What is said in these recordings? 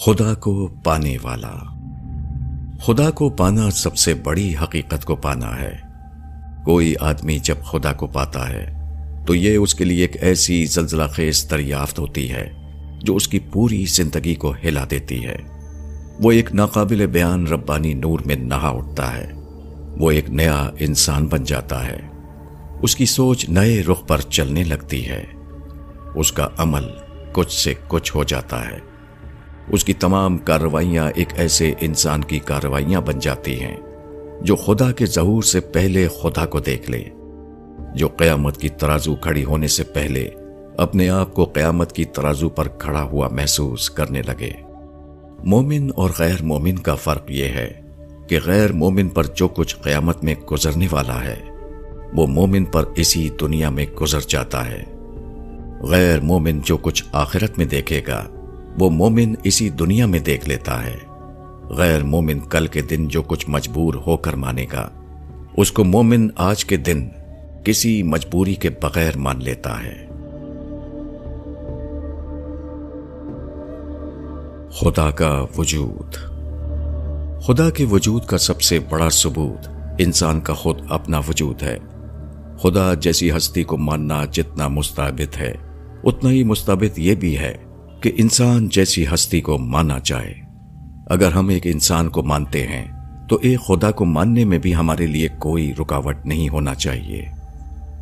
خدا کو پانے والا۔ خدا کو پانا سب سے بڑی حقیقت کو پانا ہے۔ کوئی آدمی جب خدا کو پاتا ہے، تو یہ اس کے لیے ایک ایسی زلزلہ خیز دریافت ہوتی ہے، جو اس کی پوری زندگی کو ہلا دیتی ہے۔ وہ ایک ناقابل بیان ربانی نور میں نہا اٹھتا ہے۔ وہ ایک نیا انسان بن جاتا ہے۔ اس کی سوچ نئے رخ پر چلنے لگتی ہے۔ اس کا عمل کچھ سے کچھ ہو جاتا ہے۔ اس کی تمام کارروائیاں ایک ایسے انسان کی کارروائیاں بن جاتی ہیں جو خدا کے ظہور سے پہلے خدا کو دیکھ لے جو قیامت کی ترازو کھڑی ہونے سے پہلے اپنے آپ کو قیامت کی ترازو پر کھڑا ہوا محسوس کرنے لگے۔ مومن اور غیر مومن کا فرق یہ ہے کہ غیر مومن پر جو کچھ قیامت میں گزرنے والا ہے، وہ مومن پر اسی دنیا میں گزر جاتا ہے۔ غیر مومن جو کچھ آخرت میں دیکھے گا وہ مومن اسی دنیا میں دیکھ لیتا ہے۔ غیر مومن کل کے دن جو کچھ مجبور ہو کر مانے گا، اس کو مومن آج کے دن کسی مجبوری کے بغیر مان لیتا ہے۔ خدا کا وجود۔ خدا کے وجود کا سب سے بڑا ثبوت انسان کا خود اپنا وجود ہے۔ خدا جیسی ہستی کو ماننا جتنا مستعبد ہے، اتنا ہی مستعبد یہ بھی ہے۔ کہ انسان جیسی ہستی کو مانا جائے۔ اگر ہم ایک انسان کو مانتے ہیں، تو ایک خدا کو ماننے میں بھی ہمارے لیے کوئی رکاوٹ نہیں ہونا چاہیے۔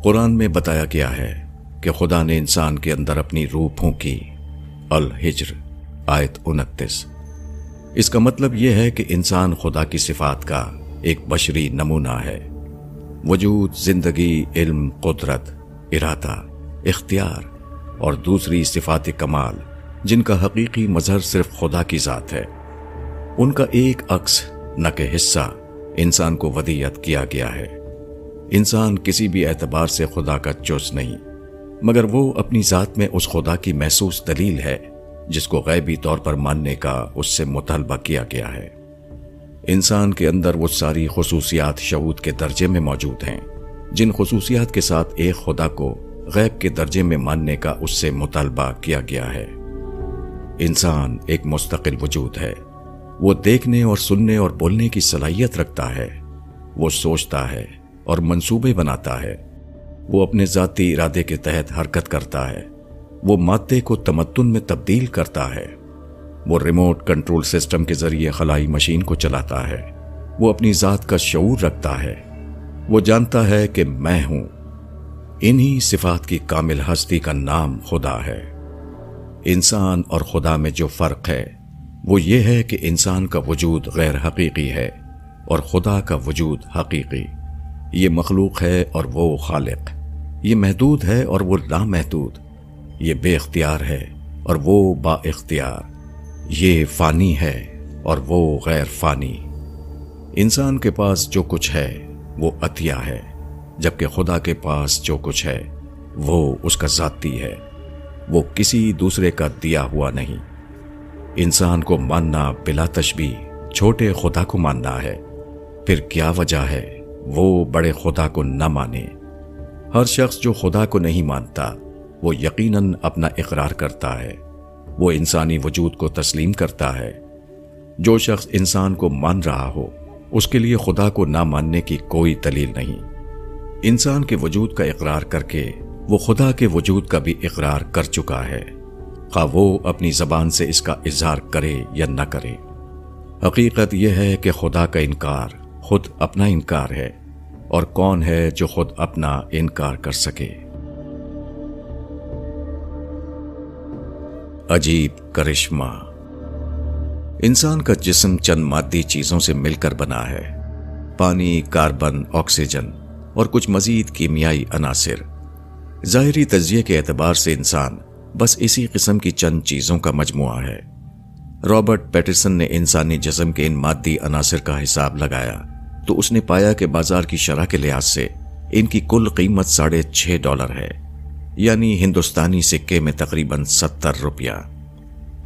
قرآن میں بتایا گیا ہے کہ خدا نے انسان کے اندر اپنی روح پھونکی۔ الحجر، آیت انتیس۔ اس کا مطلب یہ ہے کہ انسان خدا کی صفات کا ایک بشری نمونہ ہے۔ وجود، زندگی، علم، قدرت، ارادہ، اختیار اور دوسری صفات کمال جن کا حقیقی مظہر صرف خدا کی ذات ہے۔ ان کا ایک عکس، نہ کہ حصہ، انسان کو ودیت کیا گیا ہے۔ انسان کسی بھی اعتبار سے خدا کا چوس نہیں، مگر وہ اپنی ذات میں اس خدا کی محسوس دلیل ہے، جس کو غیبی طور پر ماننے کا اس سے مطالبہ کیا گیا ہے۔ انسان کے اندر وہ ساری خصوصیات شعود کے درجے میں موجود ہیں، جن خصوصیات کے ساتھ ایک خدا کو غیب کے درجے میں ماننے کا اس سے مطالبہ کیا گیا ہے۔ انسان ایک مستقل وجود ہے۔ وہ دیکھنے اور سننے اور بولنے کی صلاحیت رکھتا ہے۔ وہ سوچتا ہے اور منصوبے بناتا ہے۔ وہ اپنے ذاتی ارادے کے تحت حرکت کرتا ہے۔ وہ مادے کو تمتن میں تبدیل کرتا ہے۔ وہ ریموٹ کنٹرول سسٹم کے ذریعے خلائی مشین کو چلاتا ہے۔ وہ اپنی ذات کا شعور رکھتا ہے۔ وہ جانتا ہے کہ میں ہوں۔ انہی صفات کی کامل ہستی کا نام خدا ہے۔ انسان اور خدا میں جو فرق ہے، وہ یہ ہے کہ انسان کا وجود غیر حقیقی ہے اور خدا کا وجود حقیقی۔ یہ مخلوق ہے اور وہ خالق۔ یہ محدود ہے اور وہ لامحدود۔ یہ بے اختیار ہے اور وہ با اختیار۔ یہ فانی ہے اور وہ غیر فانی۔ انسان کے پاس جو کچھ ہے، وہ عطیہ ہے، جبکہ خدا کے پاس جو کچھ ہے، وہ اس کا ذاتی ہے۔ وہ کسی دوسرے کا دیا ہوا نہیں۔ انسان کو ماننا بلا تشبی چھوٹے خدا کو ماننا ہے۔ پھر کیا وجہ ہے وہ بڑے خدا کو نہ مانے؟ ہر شخص جو خدا کو نہیں مانتا، وہ یقیناً اپنا اقرار کرتا ہے۔ وہ انسانی وجود کو تسلیم کرتا ہے۔ جو شخص انسان کو مان رہا ہو، اس کے لیے خدا کو نہ ماننے کی کوئی دلیل نہیں۔ انسان کے وجود کا اقرار کر کے وہ خدا کے وجود کا بھی اقرار کر چکا ہے۔ خواہ وہ اپنی زبان سے اس کا اظہار کرے یا نہ کرے۔ حقیقت یہ ہے کہ خدا کا انکار خود اپنا انکار ہے اور کون ہے جو خود اپنا انکار کر سکے۔ عجیب کرشمہ۔ انسان کا جسم چند مادی چیزوں سے مل کر بنا ہے۔ پانی، کاربن، آکسیجن اور کچھ مزید کیمیائی عناصر۔ ظاہری تجزیے کے اعتبار سے انسان بس اسی قسم کی چند چیزوں کا مجموعہ ہے۔ رابرٹ پیٹرسن نے انسانی جسم کے ان مادی عناصر کا حساب لگایا تو اس نے پایا کہ بازار کی شرح کے لحاظ سے ان کی کل قیمت ساڑھے چھ ڈالر ہے یعنی ہندوستانی سکے میں تقریباً ستر روپیہ۔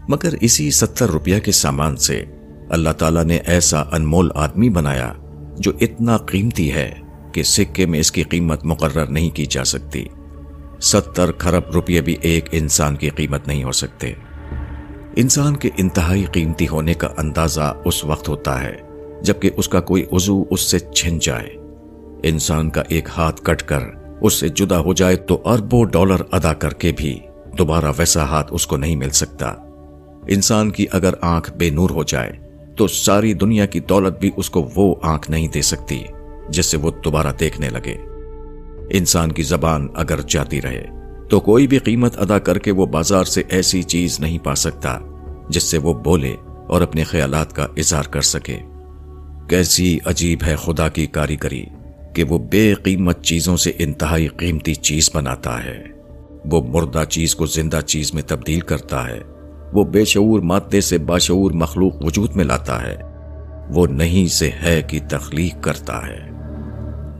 مگر اسی ستر روپیہ کے سامان سے اللہ تعالیٰ نے ایسا انمول آدمی بنایا جو اتنا قیمتی ہے کہ سکے میں اس کی قیمت مقرر نہیں کی جا سکتی۔ ستر کھرب روپیے بھی ایک انسان کی قیمت نہیں ہو سکتے۔ انسان کے انتہائی قیمتی ہونے کا اندازہ اس وقت ہوتا ہے جبکہ اس کا کوئی عضو اس سے چھن جائے۔ انسان کا ایک ہاتھ کٹ کر اس سے جدا ہو جائے تو اربوں ڈالر ادا کر کے بھی دوبارہ ویسا ہاتھ اس کو نہیں مل سکتا۔ انسان کی اگر آنکھ بے نور ہو جائے تو ساری دنیا کی دولت بھی اس کو وہ آنکھ نہیں دے سکتی جس سے وہ دوبارہ دیکھنے لگے۔ انسان کی زبان اگر جاتی رہے، تو کوئی بھی قیمت ادا کر کے وہ بازار سے ایسی چیز نہیں پا سکتا جس سے وہ بولے اور اپنے خیالات کا اظہار کر سکے۔ کیسی عجیب ہے خدا کی کاریگری کہ وہ بے قیمت چیزوں سے انتہائی قیمتی چیز بناتا ہے۔ وہ مردہ چیز کو زندہ چیز میں تبدیل کرتا ہے۔ وہ بے شعور مادے سے باشعور مخلوق وجود میں لاتا ہے۔ وہ نہیں سے ہے کی تخلیق کرتا ہے۔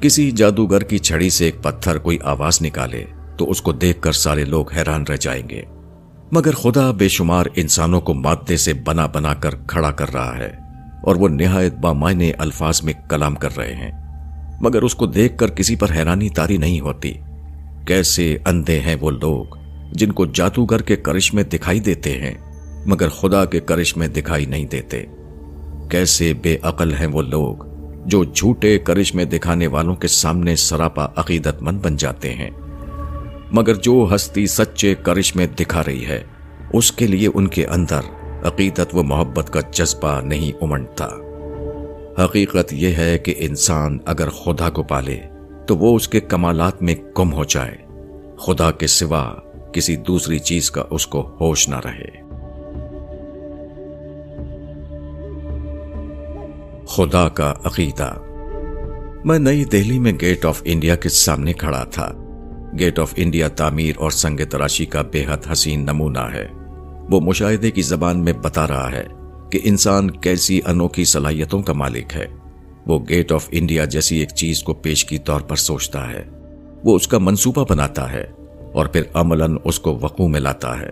کسی جادوگر کی چھڑی سے ایک پتھر کوئی آواز نکالے تو اس کو دیکھ کر سارے لوگ حیران رہ جائیں گے۔ مگر خدا بے شمار انسانوں کو مادے سے بنا بنا کر کھڑا کر رہا ہے اور وہ نہایت بامائنے الفاظ میں کلام کر رہے ہیں۔ مگر اس کو دیکھ کر کسی پر حیرانی تاری نہیں ہوتی۔ کیسے اندھے ہیں وہ لوگ جن کو جادوگر کے کرش میں دکھائی دیتے ہیں، مگر خدا کے کرش میں دکھائی نہیں دیتے۔ کیسے بے عقل ہیں وہ لوگ جو جھوٹے کرش میں دکھانے والوں کے سامنے سراپا عقیدت مند بن جاتے ہیں۔ مگر جو ہستی سچے کرش میں دکھا رہی ہے، اس کے لیے ان کے اندر عقیدت و محبت کا جذبہ نہیں امنڈتا۔ حقیقت یہ ہے کہ انسان اگر خدا کو پالے، تو وہ اس کے کمالات میں کم ہو جائے۔ خدا کے سوا کسی دوسری چیز کا اس کو ہوش نہ رہے۔ خدا کا عقیدہ۔ میں نئی دہلی میں گیٹ آف انڈیا کے سامنے کھڑا تھا۔ گیٹ آف انڈیا تعمیر اور سنگ تراشی کا بے حد حسین نمونہ ہے۔ وہ مشاہدے کی زبان میں بتا رہا ہے کہ انسان کیسی انوکھی صلاحیتوں کا مالک ہے۔ وہ گیٹ آف انڈیا جیسی ایک چیز کو پیش کی طور پر سوچتا ہے۔ وہ اس کا منصوبہ بناتا ہے اور پھر عملاً اس کو وقوع میں لاتا ہے۔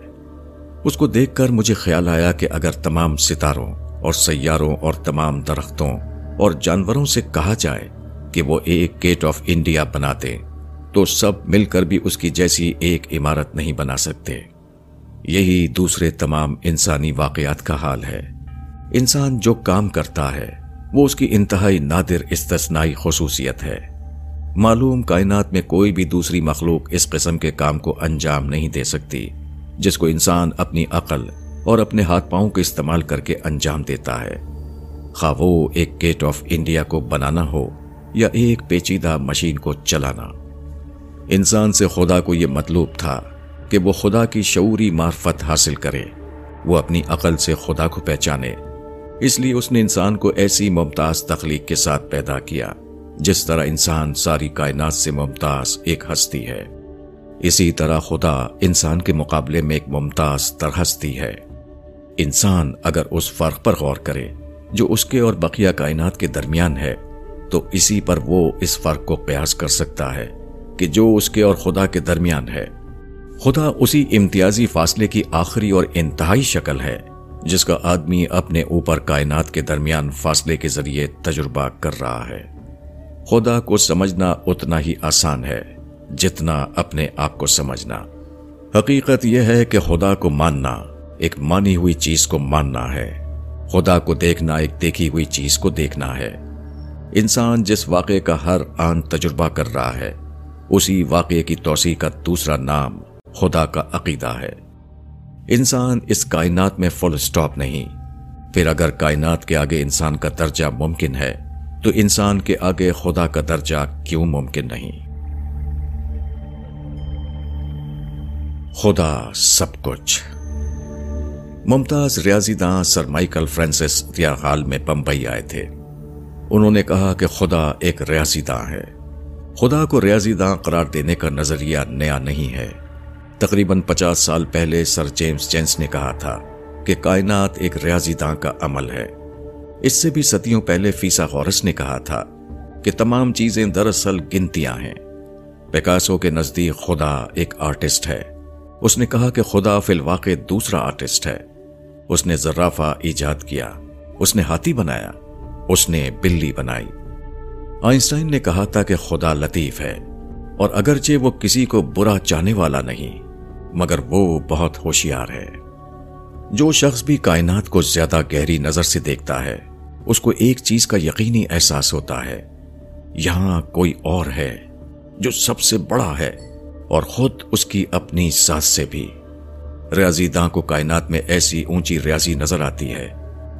اس کو دیکھ کر مجھے خیال آیا کہ اگر تمام ستاروں اور سیاروں اور تمام درختوں اور جانوروں سے کہا جائے کہ وہ ایک گیٹ آف انڈیا بنا دیں تو سب مل کر بھی اس کی جیسی ایک عمارت نہیں بنا سکتے۔ یہی دوسرے تمام انسانی واقعات کا حال ہے۔ انسان جو کام کرتا ہے، وہ اس کی انتہائی نادر استثنائی خصوصیت ہے۔ معلوم کائنات میں کوئی بھی دوسری مخلوق اس قسم کے کام کو انجام نہیں دے سکتی، جس کو انسان اپنی عقل اور اپنے ہاتھ پاؤں کے استعمال کر کے انجام دیتا ہے۔ خواہ وہ ایک گیٹ آف انڈیا کو بنانا ہو یا ایک پیچیدہ مشین کو چلانا۔ انسان سے خدا کو یہ مطلوب تھا کہ وہ خدا کی شعوری معرفت حاصل کرے، وہ اپنی عقل سے خدا کو پہچانے۔ اس لیے اس نے انسان کو ایسی ممتاز تخلیق کے ساتھ پیدا کیا، جس طرح انسان ساری کائنات سے ممتاز ایک ہستی ہے۔ اسی طرح خدا انسان کے مقابلے میں ایک ممتاز تر ہستی ہے۔ انسان اگر اس فرق پر غور کرے جو اس کے اور بقیہ کائنات کے درمیان ہے، تو اسی پر وہ اس فرق کو قیاس کر سکتا ہے کہ جو اس کے اور خدا کے درمیان ہے۔ خدا اسی امتیازی فاصلے کی آخری اور انتہائی شکل ہے، جس کا آدمی اپنے اوپر کائنات کے درمیان فاصلے کے ذریعے تجربہ کر رہا ہے۔ خدا کو سمجھنا اتنا ہی آسان ہے، جتنا اپنے آپ کو سمجھنا۔ حقیقت یہ ہے کہ خدا کو ماننا ایک مانی ہوئی چیز کو ماننا ہے۔ خدا کو دیکھنا، ایک دیکھی ہوئی چیز کو دیکھنا ہے۔ انسان جس واقعے کا ہر آن تجربہ کر رہا ہے، اسی واقعے کی توسیع کا دوسرا نام خدا کا عقیدہ ہے۔ انسان اس کائنات میں فل سٹاپ نہیں۔ پھر اگر کائنات کے آگے انسان کا درجہ ممکن ہے، تو انسان کے آگے خدا کا درجہ کیوں ممکن نہیں؟ خدا سب کچھ۔ ممتاز ریاضی داں سر مائیکل فرانسس حال میں بمبئی آئے تھے۔ انہوں نے کہا کہ خدا ایک ریاضی داں ہے۔ خدا کو ریاضی داں قرار دینے کا نظریہ نیا نہیں ہے۔ تقریباً پچاس سال پہلے سر جیمز جینس نے کہا تھا کہ کائنات ایک ریاضی داں کا عمل ہے۔ اس سے بھی صدیوں پہلے فیسا غورس نے کہا تھا کہ تمام چیزیں دراصل گنتیاں ہیں۔ پیکاسو کے نزدیک خدا ایک آرٹسٹ ہے۔ اس نے کہا کہ خدا فی الواقع دوسرا آرٹسٹ ہے۔ اس نے زرافہ ایجاد کیا۔ اس نے ہاتھی بنایا۔ اس نے بلی بنائی۔ آئنسٹائن نے کہا تھا کہ خدا لطیف ہے اور اگرچہ وہ کسی کو برا چاہنے والا نہیں، مگر وہ بہت ہوشیار ہے۔ جو شخص بھی کائنات کو زیادہ گہری نظر سے دیکھتا ہے، اس کو ایک چیز کا یقینی احساس ہوتا ہے۔ یہاں کوئی اور ہے جو سب سے بڑا ہے۔ اور خود اس کی اپنی ساز سے بھی۔ ریاضی داں کو کائنات میں ایسی اونچی ریاضی نظر آتی ہے،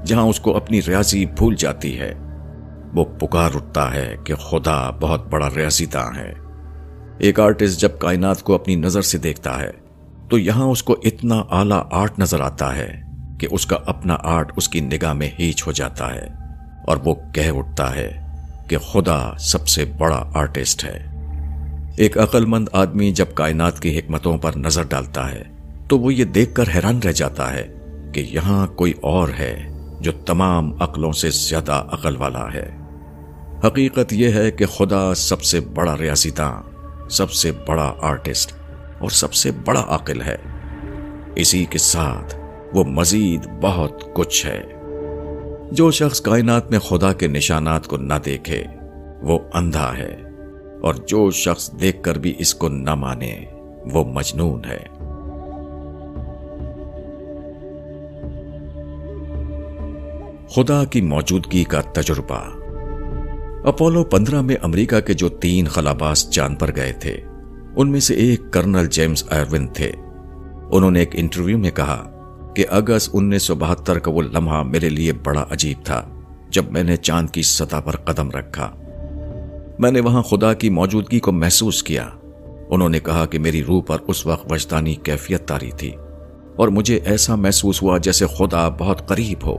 جہاں اس کو اپنی ریاضی بھول جاتی ہے۔ وہ پکار اٹھتا ہے کہ خدا بہت بڑا ریاضی داں ہے۔ ایک آرٹسٹ جب کائنات کو اپنی نظر سے دیکھتا ہے، تو یہاں اس کو اتنا اعلی آرٹ نظر آتا ہے کہ اس کا اپنا آرٹ اس کی نگاہ میں ہیچ ہو جاتا ہے۔ اور وہ کہہ اٹھتا ہے کہ خدا سب سے بڑا آرٹسٹ ہے۔ ایک عقل مند آدمی جب کائنات کی حکمتوں پر نظر ڈالتا ہے، تو وہ یہ دیکھ کر حیران رہ جاتا ہے کہ یہاں کوئی اور ہے جو تمام عقلوں سے زیادہ عقل والا ہے۔ حقیقت یہ ہے کہ خدا سب سے بڑا ریاضی داں، سب سے بڑا آرٹسٹ اور سب سے بڑا عقل ہے۔ اسی کے ساتھ وہ مزید بہت کچھ ہے۔ جو شخص کائنات میں خدا کے نشانات کو نہ دیکھے، وہ اندھا ہے۔ اور جو شخص دیکھ کر بھی اس کو نہ مانے، وہ مجنون ہے۔ خدا کی موجودگی کا تجربہ۔ اپولو پندرہ میں امریکہ کے جو تین خلاباز چاند پر گئے تھے، ان میں سے ایک کرنل جیمز ایروین تھے۔ انہوں نے ایک انٹرویو میں کہا کہ اگست انیس سو بہتر کا وہ لمحہ میرے لیے بڑا عجیب تھا، جب میں نے چاند کی سطح پر قدم رکھا۔ میں نے وہاں خدا کی موجودگی کو محسوس کیا۔ انہوں نے کہا کہ میری روح پر اس وقت وجدانی کیفیت تاری تھی اور مجھے ایسا محسوس ہوا جیسے خدا بہت قریب ہو۔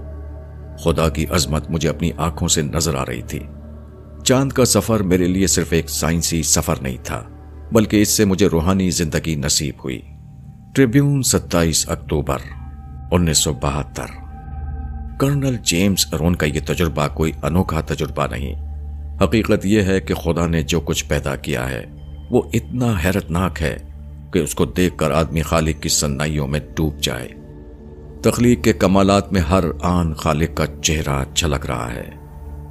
خدا کی عظمت مجھے اپنی آنکھوں سے نظر آ رہی تھی۔ چاند کا سفر میرے لیے صرف ایک سائنسی سفر نہیں تھا، بلکہ اس سے مجھے روحانی زندگی نصیب ہوئی۔ ٹریبیون ستائیس اکتوبر انیس سو بہتر۔ کرنل جیمز ارون کا یہ تجربہ کوئی انوکھا تجربہ نہیں۔ حقیقت یہ ہے کہ خدا نے جو کچھ پیدا کیا ہے، وہ اتنا حیرت ناک ہے کہ اس کو دیکھ کر آدمی خالق کی سنائیوں میں ڈوب جائے۔ تخلیق کے کمالات میں ہر آن خالق کا چہرہ چھلک رہا ہے۔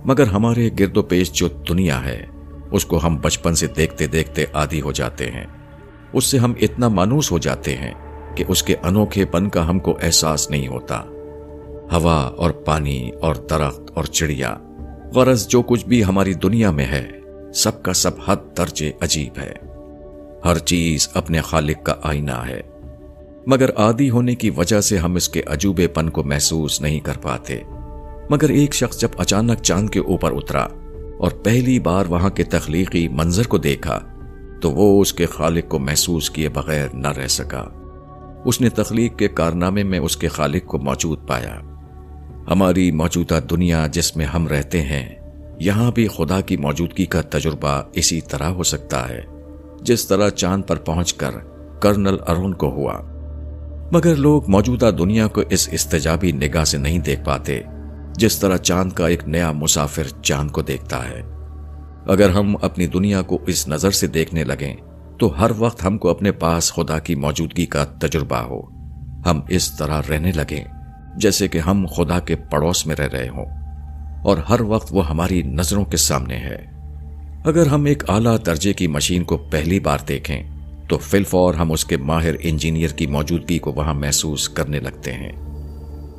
مگر ہمارے گرد و پیش جو دنیا ہے، اس کو ہم بچپن سے دیکھتے دیکھتے عادی ہو جاتے ہیں۔ اس سے ہم اتنا مانوس ہو جاتے ہیں کہ اس کے انوکھے پن کا ہم کو احساس نہیں ہوتا۔ ہوا اور پانی اور درخت اور چڑیا غرض جو کچھ بھی ہماری دنیا میں ہے، سب کا سب حد درجے عجیب ہے۔ ہر چیز اپنے خالق کا آئینہ ہے۔ مگر عادی ہونے کی وجہ سے ہم اس کے عجوبے پن کو محسوس نہیں کر پاتے۔ مگر ایک شخص جب اچانک چاند کے اوپر اترا اور پہلی بار وہاں کے تخلیقی منظر کو دیکھا، تو وہ اس کے خالق کو محسوس کیے بغیر نہ رہ سکا۔ اس نے تخلیق کے کارنامے میں اس کے خالق کو موجود پایا۔ ہماری موجودہ دنیا جس میں ہم رہتے ہیں، یہاں بھی خدا کی موجودگی کا تجربہ اسی طرح ہو سکتا ہے، جس طرح چاند پر پہنچ کر کرنل ارون کو ہوا۔ مگر لوگ موجودہ دنیا کو اس استجابی نگاہ سے نہیں دیکھ پاتے، جس طرح چاند کا ایک نیا مسافر چاند کو دیکھتا ہے۔ اگر ہم اپنی دنیا کو اس نظر سے دیکھنے لگیں، تو ہر وقت ہم کو اپنے پاس خدا کی موجودگی کا تجربہ ہو۔ ہم اس طرح رہنے لگیں۔ جیسے کہ ہم خدا کے پڑوس میں رہ رہے ہوں۔ اور ہر وقت وہ ہماری نظروں کے سامنے ہے۔ اگر ہم ایک اعلیٰ درجے کی مشین کو پہلی بار دیکھیں، تو فلفور ہم اس کے ماہر انجینئر کی موجودگی کو وہاں محسوس کرنے لگتے ہیں۔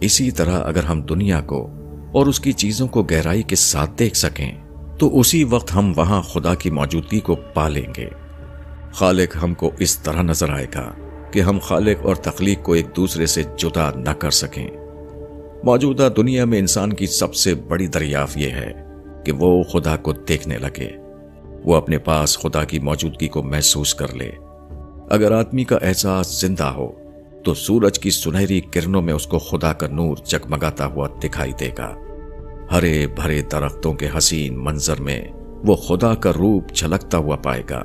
اسی طرح اگر ہم دنیا کو اور اس کی چیزوں کو گہرائی کے ساتھ دیکھ سکیں، تو اسی وقت ہم وہاں خدا کی موجودگی کو پا لیں گے۔ خالق ہم کو اس طرح نظر آئے گا کہ ہم خالق اور تخلیق کو ایک دوسرے سے جدا نہ کر سکیں۔ موجودہ دنیا میں انسان کی سب سے بڑی دریافت یہ ہے کہ وہ خدا کو دیکھنے لگے۔ وہ اپنے پاس خدا کی موجودگی کو محسوس کر لے۔ اگر آدمی کا احساس زندہ ہو، تو سورج کی سنہری کرنوں میں اس کو خدا کا نور جگمگاتا ہوا دکھائی دے گا۔ ہرے بھرے درختوں کے حسین منظر میں وہ خدا کا روپ جھلکتا ہوا پائے گا۔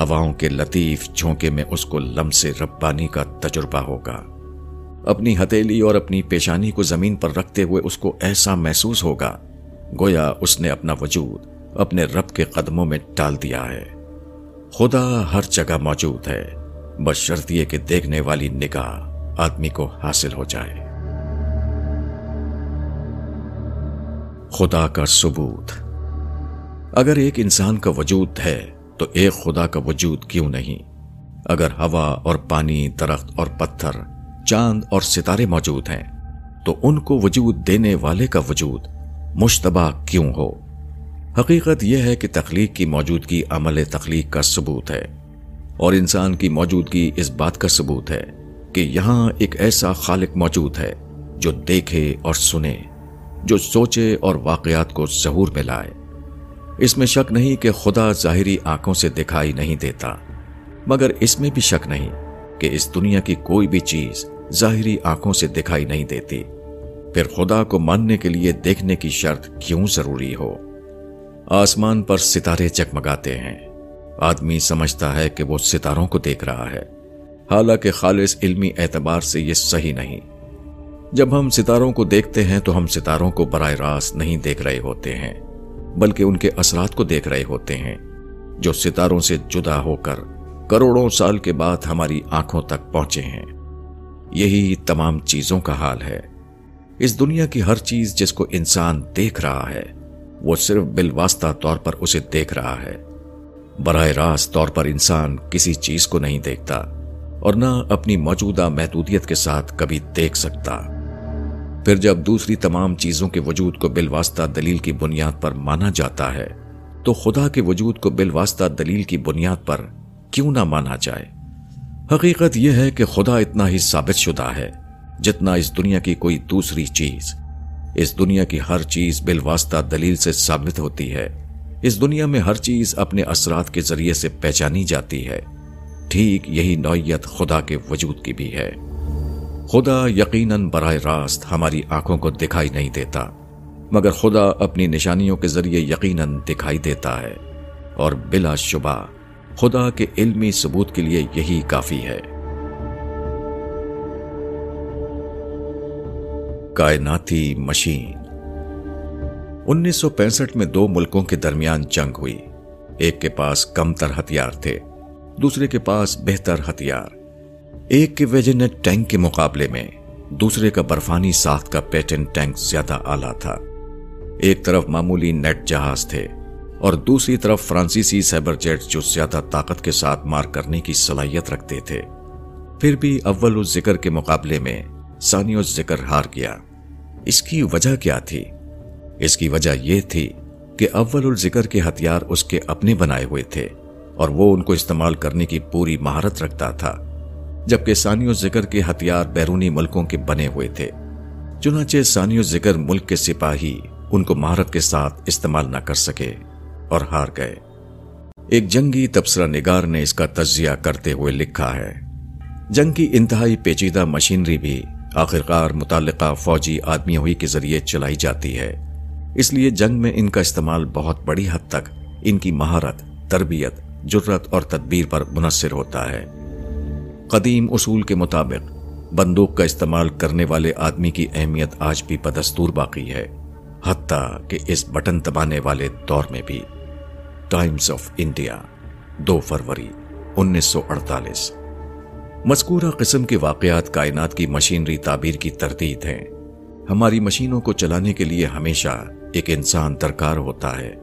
ہواؤں کے لطیف جھونکے میں اس کو لمس ربانی کا تجربہ ہوگا۔ اپنی ہتیلی اور اپنی پیشانی کو زمین پر رکھتے ہوئے اس کو ایسا محسوس ہوگا، گویا اس نے اپنا وجود اپنے رب کے قدموں میں ڈال دیا ہے۔ خدا ہر جگہ موجود ہے، بس شرطیے کے دیکھنے والی نگاہ آدمی کو حاصل ہو جائے۔ خدا کا ثبوت۔ اگر ایک انسان کا وجود ہے تو ایک خدا کا وجود کیوں نہیں؟ اگر ہوا اور پانی، درخت اور پتھر چاند اور ستارے موجود ہیں۔ تو ان کو وجود دینے والے کا وجود مشتبہ کیوں ہو؟ حقیقت یہ ہے کہ تخلیق کی موجودگی عمل تخلیق کا ثبوت ہے، اور انسان کی موجودگی اس بات کا ثبوت ہے کہ یہاں ایک ایسا خالق موجود ہے جو دیکھے اور سنے، جو سوچے اور واقعات کو ظہور میں لائے۔ اس میں شک نہیں کہ خدا ظاہری آنکھوں سے دکھائی نہیں دیتا، مگر اس میں بھی شک نہیں کہ اس دنیا کی کوئی بھی چیز ظاہری آنکھوں سے دکھائی نہیں دیتی۔ پھر خدا کو ماننے کے لیے دیکھنے کی شرط کیوں ضروری ہو؟ آسمان پر ستارے چکمگاتے ہیں۔ آدمی سمجھتا ہے کہ وہ ستاروں کو دیکھ رہا ہے۔ حالانکہ خالص علمی اعتبار سے یہ صحیح نہیں۔ جب ہم ستاروں کو دیکھتے ہیں تو ہم ستاروں کو براہ راست نہیں دیکھ رہے ہوتے ہیں، بلکہ ان کے اثرات کو دیکھ رہے ہوتے ہیں، جو ستاروں سے جدا ہو کر کروڑوں سال کے بعد ہماری آنکھوں تک پہنچے ہیں۔ یہی تمام چیزوں کا حال ہے۔ اس دنیا کی ہر چیز جس کو انسان دیکھ رہا ہے، وہ صرف بالواسطہ طور پر اسے دیکھ رہا ہے۔ براہ راست طور پر انسان کسی چیز کو نہیں دیکھتا اور نہ اپنی موجودہ محدودیت کے ساتھ کبھی دیکھ سکتا۔ پھر جب دوسری تمام چیزوں کے وجود کو بالواسطہ دلیل کی بنیاد پر مانا جاتا ہے، تو خدا کے وجود کو بالواسطہ دلیل کی بنیاد پر کیوں نہ مانا جائے؟ حقیقت یہ ہے کہ خدا اتنا ہی ثابت شدہ ہے، جتنا اس دنیا کی کوئی دوسری چیز۔ اس دنیا کی ہر چیز بالواسطہ دلیل سے ثابت ہوتی ہے۔ اس دنیا میں ہر چیز اپنے اثرات کے ذریعے سے پہچانی جاتی ہے۔ ٹھیک یہی نوعیت خدا کے وجود کی بھی ہے۔ خدا یقیناً براہ راست ہماری آنکھوں کو دکھائی نہیں دیتا، مگر خدا اپنی نشانیوں کے ذریعے یقیناً دکھائی دیتا ہے اور بلا شبہ خدا کے علمی ثبوت کے لیے یہی کافی ہے۔ کائناتی مشین۔ انیس سو پینسٹھ میں دو ملکوں کے درمیان جنگ ہوئی۔ ایک کے پاس کم تر ہتھیار تھے، دوسرے کے پاس بہتر ہتھیار۔ ایک کے ویجنٹ ٹینک کے مقابلے میں، دوسرے کا برفانی ساخت کا پیٹن ٹینک زیادہ آلہ تھا۔ ایک طرف معمولی نیٹ جہاز تھے۔ اور دوسری طرف فرانسیسی سیبر جیٹ جو زیادہ طاقت کے ساتھ مار کرنے کی صلاحیت رکھتے تھے، پھر بھی اول ذکر کے مقابلے میں ثانی ذکر ہار گیا۔ اس کی وجہ کیا تھی؟ اس کی وجہ یہ تھی کہ اول الذکر کے ہتھیار اس کے اپنے بنائے ہوئے تھے اور وہ ان کو استعمال کرنے کی پوری مہارت رکھتا تھا، جبکہ ثانی ذکر کے ہتھیار بیرونی ملکوں کے بنے ہوئے تھے۔ چنانچہ ثانی ذکر ملک کے سپاہی ان کو مہارت کے ساتھ استعمال نہ کر سکے۔ اور ہار گئے۔ ایک جنگی تبصرہ نگار نے اس کا تجزیہ کرتے ہوئے لکھا ہے۔ جنگ کی انتہائی پیچیدہ مشینری بھی آخرکار متعلقہ فوجی آدمی ہوئی کے ذریعے چلائی جاتی ہے۔ اس لیے جنگ میں ان کا استعمال بہت بڑی حد تک ان کی مہارت، تربیت جرت اور تدبیر پر منحصر ہوتا ہے۔ قدیم اصول کے مطابق، بندوق کا استعمال کرنے والے آدمی کی اہمیت آج بھی بدستور باقی ہے، حتیٰ کہ اس بٹن دبانے والے دور میں بھی۔ ٹائمز آف انڈیا، دو فروری، انیس سو اڑتالیس۔ مذکورہ قسم کے واقعات کائنات کی مشینری تعبیر کی تردید ہیں۔ ہماری مشینوں کو چلانے کے لیے ہمیشہ ایک انسان درکار ہوتا ہے۔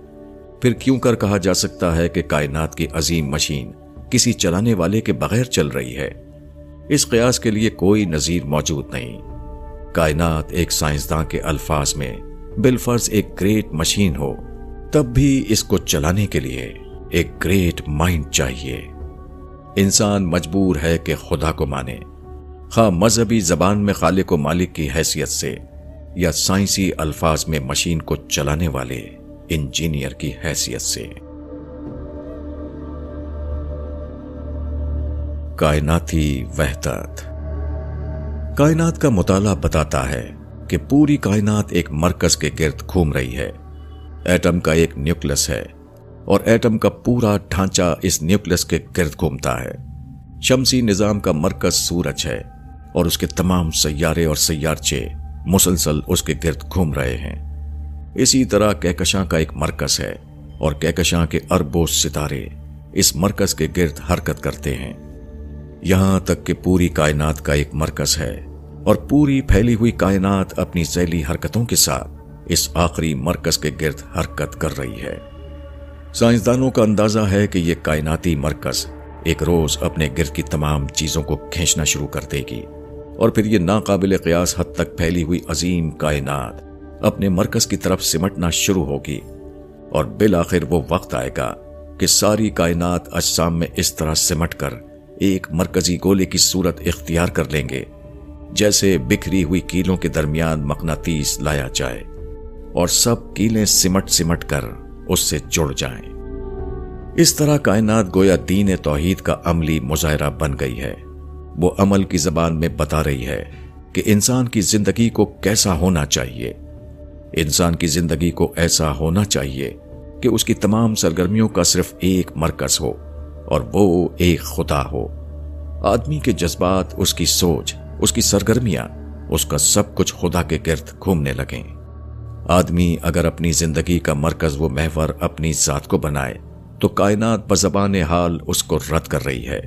پھر کیوں کر کہا جا سکتا ہے کہ کائنات کی عظیم مشین کسی چلانے والے کے بغیر چل رہی ہے؟ اس قیاس کے لیے کوئی نظیر موجود نہیں۔ کائنات ایک سائنسداں کے الفاظ میں بالفرض ایک گریٹ مشین ہو۔ تب بھی اس کو چلانے کے لیے ایک گریٹ مائنڈ چاہیے۔ انسان مجبور ہے کہ خدا کو مانے۔ خواہ مذہبی زبان میں خالق و مالک کی حیثیت سے یا سائنسی الفاظ میں مشین کو چلانے والے انجینئر کی حیثیت سے۔ کائناتی وحدت۔ کائنات کا مطالعہ بتاتا ہے کہ پوری کائنات ایک مرکز کے گرد گھوم رہی ہے۔ ایٹم کا ایک نیوکلس ہے اور ایٹم کا پورا ڈھانچہ اس نیوکلس کے گرد گھومتا ہے۔ شمسی نظام کا مرکز سورج ہے اور اس کے تمام سیارے اور سیارچے مسلسل اس کے گرد گھوم رہے ہیں۔ اسی طرح کہکشاں کا ایک مرکز ہے اور کہکشاں کے اربوں ستارے اس مرکز کے گرد حرکت کرتے ہیں۔ یہاں تک کہ پوری کائنات کا ایک مرکز ہے اور پوری پھیلی ہوئی کائنات اپنی ذیلی حرکتوں کے ساتھ اس آخری مرکز کے گرد حرکت کر رہی ہے۔ سائنسدانوں کا اندازہ ہے کہ یہ کائناتی مرکز ایک روز اپنے گرد کی تمام چیزوں کو کھینچنا شروع کر دے گی۔ اور پھر یہ ناقابل قیاس حد تک پھیلی ہوئی عظیم کائنات اپنے مرکز کی طرف سمٹنا شروع ہوگی۔ اور بالآخر وہ وقت آئے گا کہ ساری کائنات اجسام میں اس طرح سمٹ کر ایک مرکزی گولے کی صورت اختیار کر لیں گے، جیسے بکھری ہوئی کیلوں کے درمیان مقناطیس لایا جائے۔ اور سب کیلیں سمٹ سمٹ کر اس سے جڑ جائیں۔ اس طرح کائنات گویا دین توحید کا عملی مظاہرہ بن گئی ہے۔ وہ عمل کی زبان میں بتا رہی ہے کہ انسان کی زندگی کو کیسا ہونا چاہیے۔ انسان کی زندگی کو ایسا ہونا چاہیے کہ اس کی تمام سرگرمیوں کا صرف ایک مرکز ہو اور وہ ایک خدا ہو۔ آدمی کے جذبات، اس کی سوچ، اس کی سرگرمیاں، اس کا سب کچھ خدا کے گرد گھومنے لگیں۔ آدمی اگر اپنی زندگی کا مرکز وہ محور اپنی ذات کو بنائے، تو کائنات بزبان حال اس کو رد کر رہی ہے۔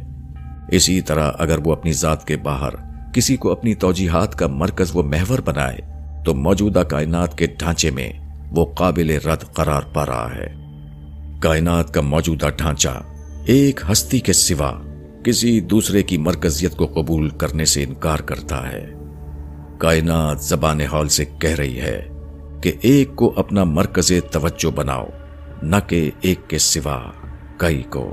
اسی طرح اگر وہ اپنی ذات کے باہر کسی کو اپنی توجیحات کا مرکز وہ محور بنائے، تو موجودہ کائنات کے ڈھانچے میں وہ قابل رد قرار پا رہا ہے۔ کائنات کا موجودہ ڈھانچہ ایک ہستی کے سوا کسی دوسرے کی مرکزیت کو قبول کرنے سے انکار کرتا ہے۔ کائنات زبان حال سے کہہ رہی ہے کہ ایک کو اپنا مرکز توجہ بناؤ، نہ کہ ایک کے سوا کئی کو۔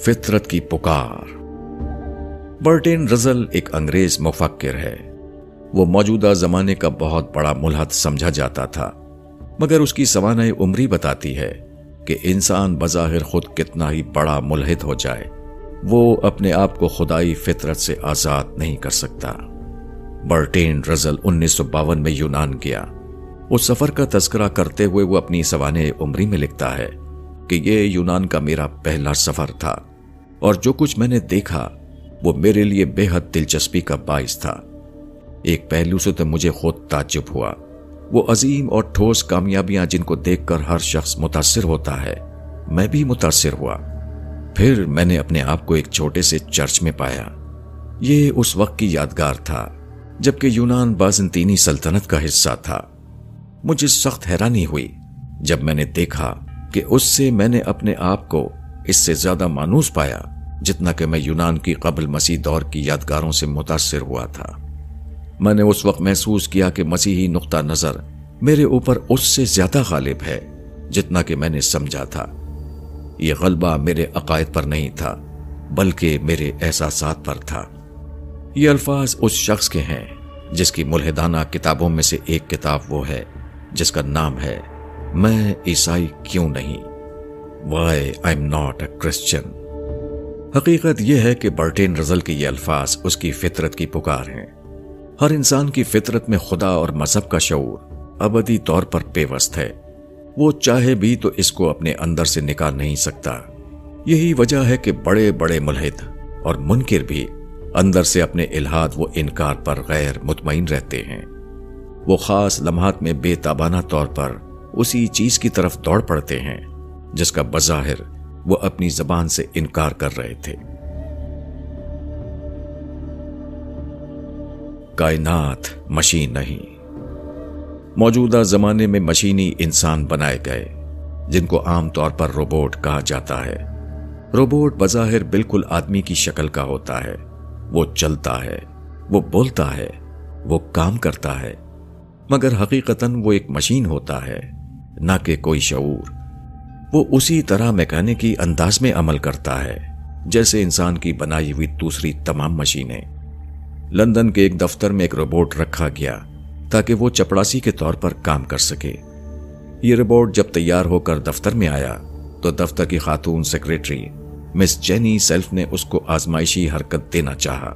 فطرت کی پکار۔ برٹین رزل ایک انگریز مفکر ہے۔ وہ موجودہ زمانے کا بہت بڑا ملحد سمجھا جاتا تھا، مگر اس کی سوانح عمری بتاتی ہے کہ انسان بظاہر خود کتنا ہی بڑا ملحد ہو جائے۔ وہ اپنے آپ کو خدائی فطرت سے آزاد نہیں کر سکتا۔ برٹین رزل انیس سو باون میں یونان گیا۔ اس سفر کا تذکرہ کرتے ہوئے وہ اپنی سوانح عمری میں لکھتا ہے کہ یہ یونان کا میرا پہلا سفر تھا اور جو کچھ میں نے دیکھا، وہ میرے لیے بے حد دلچسپی کا باعث تھا۔ ایک پہلو سے تو مجھے خود تعجب ہوا۔ وہ عظیم اور ٹھوس کامیابیاں جن کو دیکھ کر ہر شخص متاثر ہوتا ہے، میں بھی متاثر ہوا۔ پھر میں نے اپنے آپ کو ایک چھوٹے سے چرچ میں پایا۔ یہ اس وقت کی یادگار تھا، جبکہ یونان بازنطینی سلطنت کا حصہ تھا۔ مجھے سخت حیرانی ہوئی جب میں نے دیکھا کہ اس سے میں نے اپنے آپ کو اس سے زیادہ مانوس پایا جتنا کہ میں یونان کی قبل مسیح دور کی یادگاروں سے متاثر ہوا تھا۔ میں نے اس وقت محسوس کیا کہ مسیحی نقطہ نظر میرے اوپر اس سے زیادہ غالب ہے جتنا کہ میں نے سمجھا تھا۔ یہ غلبہ میرے عقائد پر نہیں تھا، بلکہ میرے احساسات پر تھا۔ یہ الفاظ اس شخص کے ہیں جس کی ملحدانہ کتابوں میں سے ایک کتاب وہ ہے، جس کا نام ہے، میں عیسائی کیوں نہیں؟ Why I am not a Christian حقیقت یہ ہے کہ برٹین رزل کے یہ الفاظ اس کی فطرت کی پکار ہیں۔ ہر انسان کی فطرت میں خدا اور مذہب کا شعور ابدی طور پر پیوست ہے۔ وہ چاہے بھی تو اس کو اپنے اندر سے نکال نہیں سکتا۔ یہی وجہ ہے کہ بڑے بڑے ملحد اور منکر بھی اندر سے اپنے الہاد و انکار پر غیر مطمئن رہتے ہیں۔ وہ خاص لمحات میں بے تابانہ طور پر اسی چیز کی طرف دوڑ پڑتے ہیں، جس کا بظاہر وہ اپنی زبان سے انکار کر رہے تھے۔ کائنات مشین نہیں۔ موجودہ زمانے میں مشینی انسان بنائے گئے، جن کو عام طور پر روبوٹ کہا جاتا ہے۔ روبوٹ بظاہر بالکل آدمی کی شکل کا ہوتا ہے۔ وہ چلتا ہے، وہ بولتا ہے، وہ کام کرتا ہے۔ مگر حقیقتاً وہ ایک مشین ہوتا ہے، نہ کہ کوئی شعور۔ وہ اسی طرح میکینکی انداز میں عمل کرتا ہے، جیسے انسان کی بنائی ہوئی دوسری تمام مشینیں۔ لندن کے ایک دفتر میں ایک روبوٹ رکھا گیا۔ تاکہ وہ چپڑاسی کے طور پر کام کر سکے۔ یہ روبوٹ جب تیار ہو کر دفتر میں آیا، تو دفتر کی خاتون سیکریٹری مس جینی سیلف نے اس کو آزمائشی حرکت دینا چاہا۔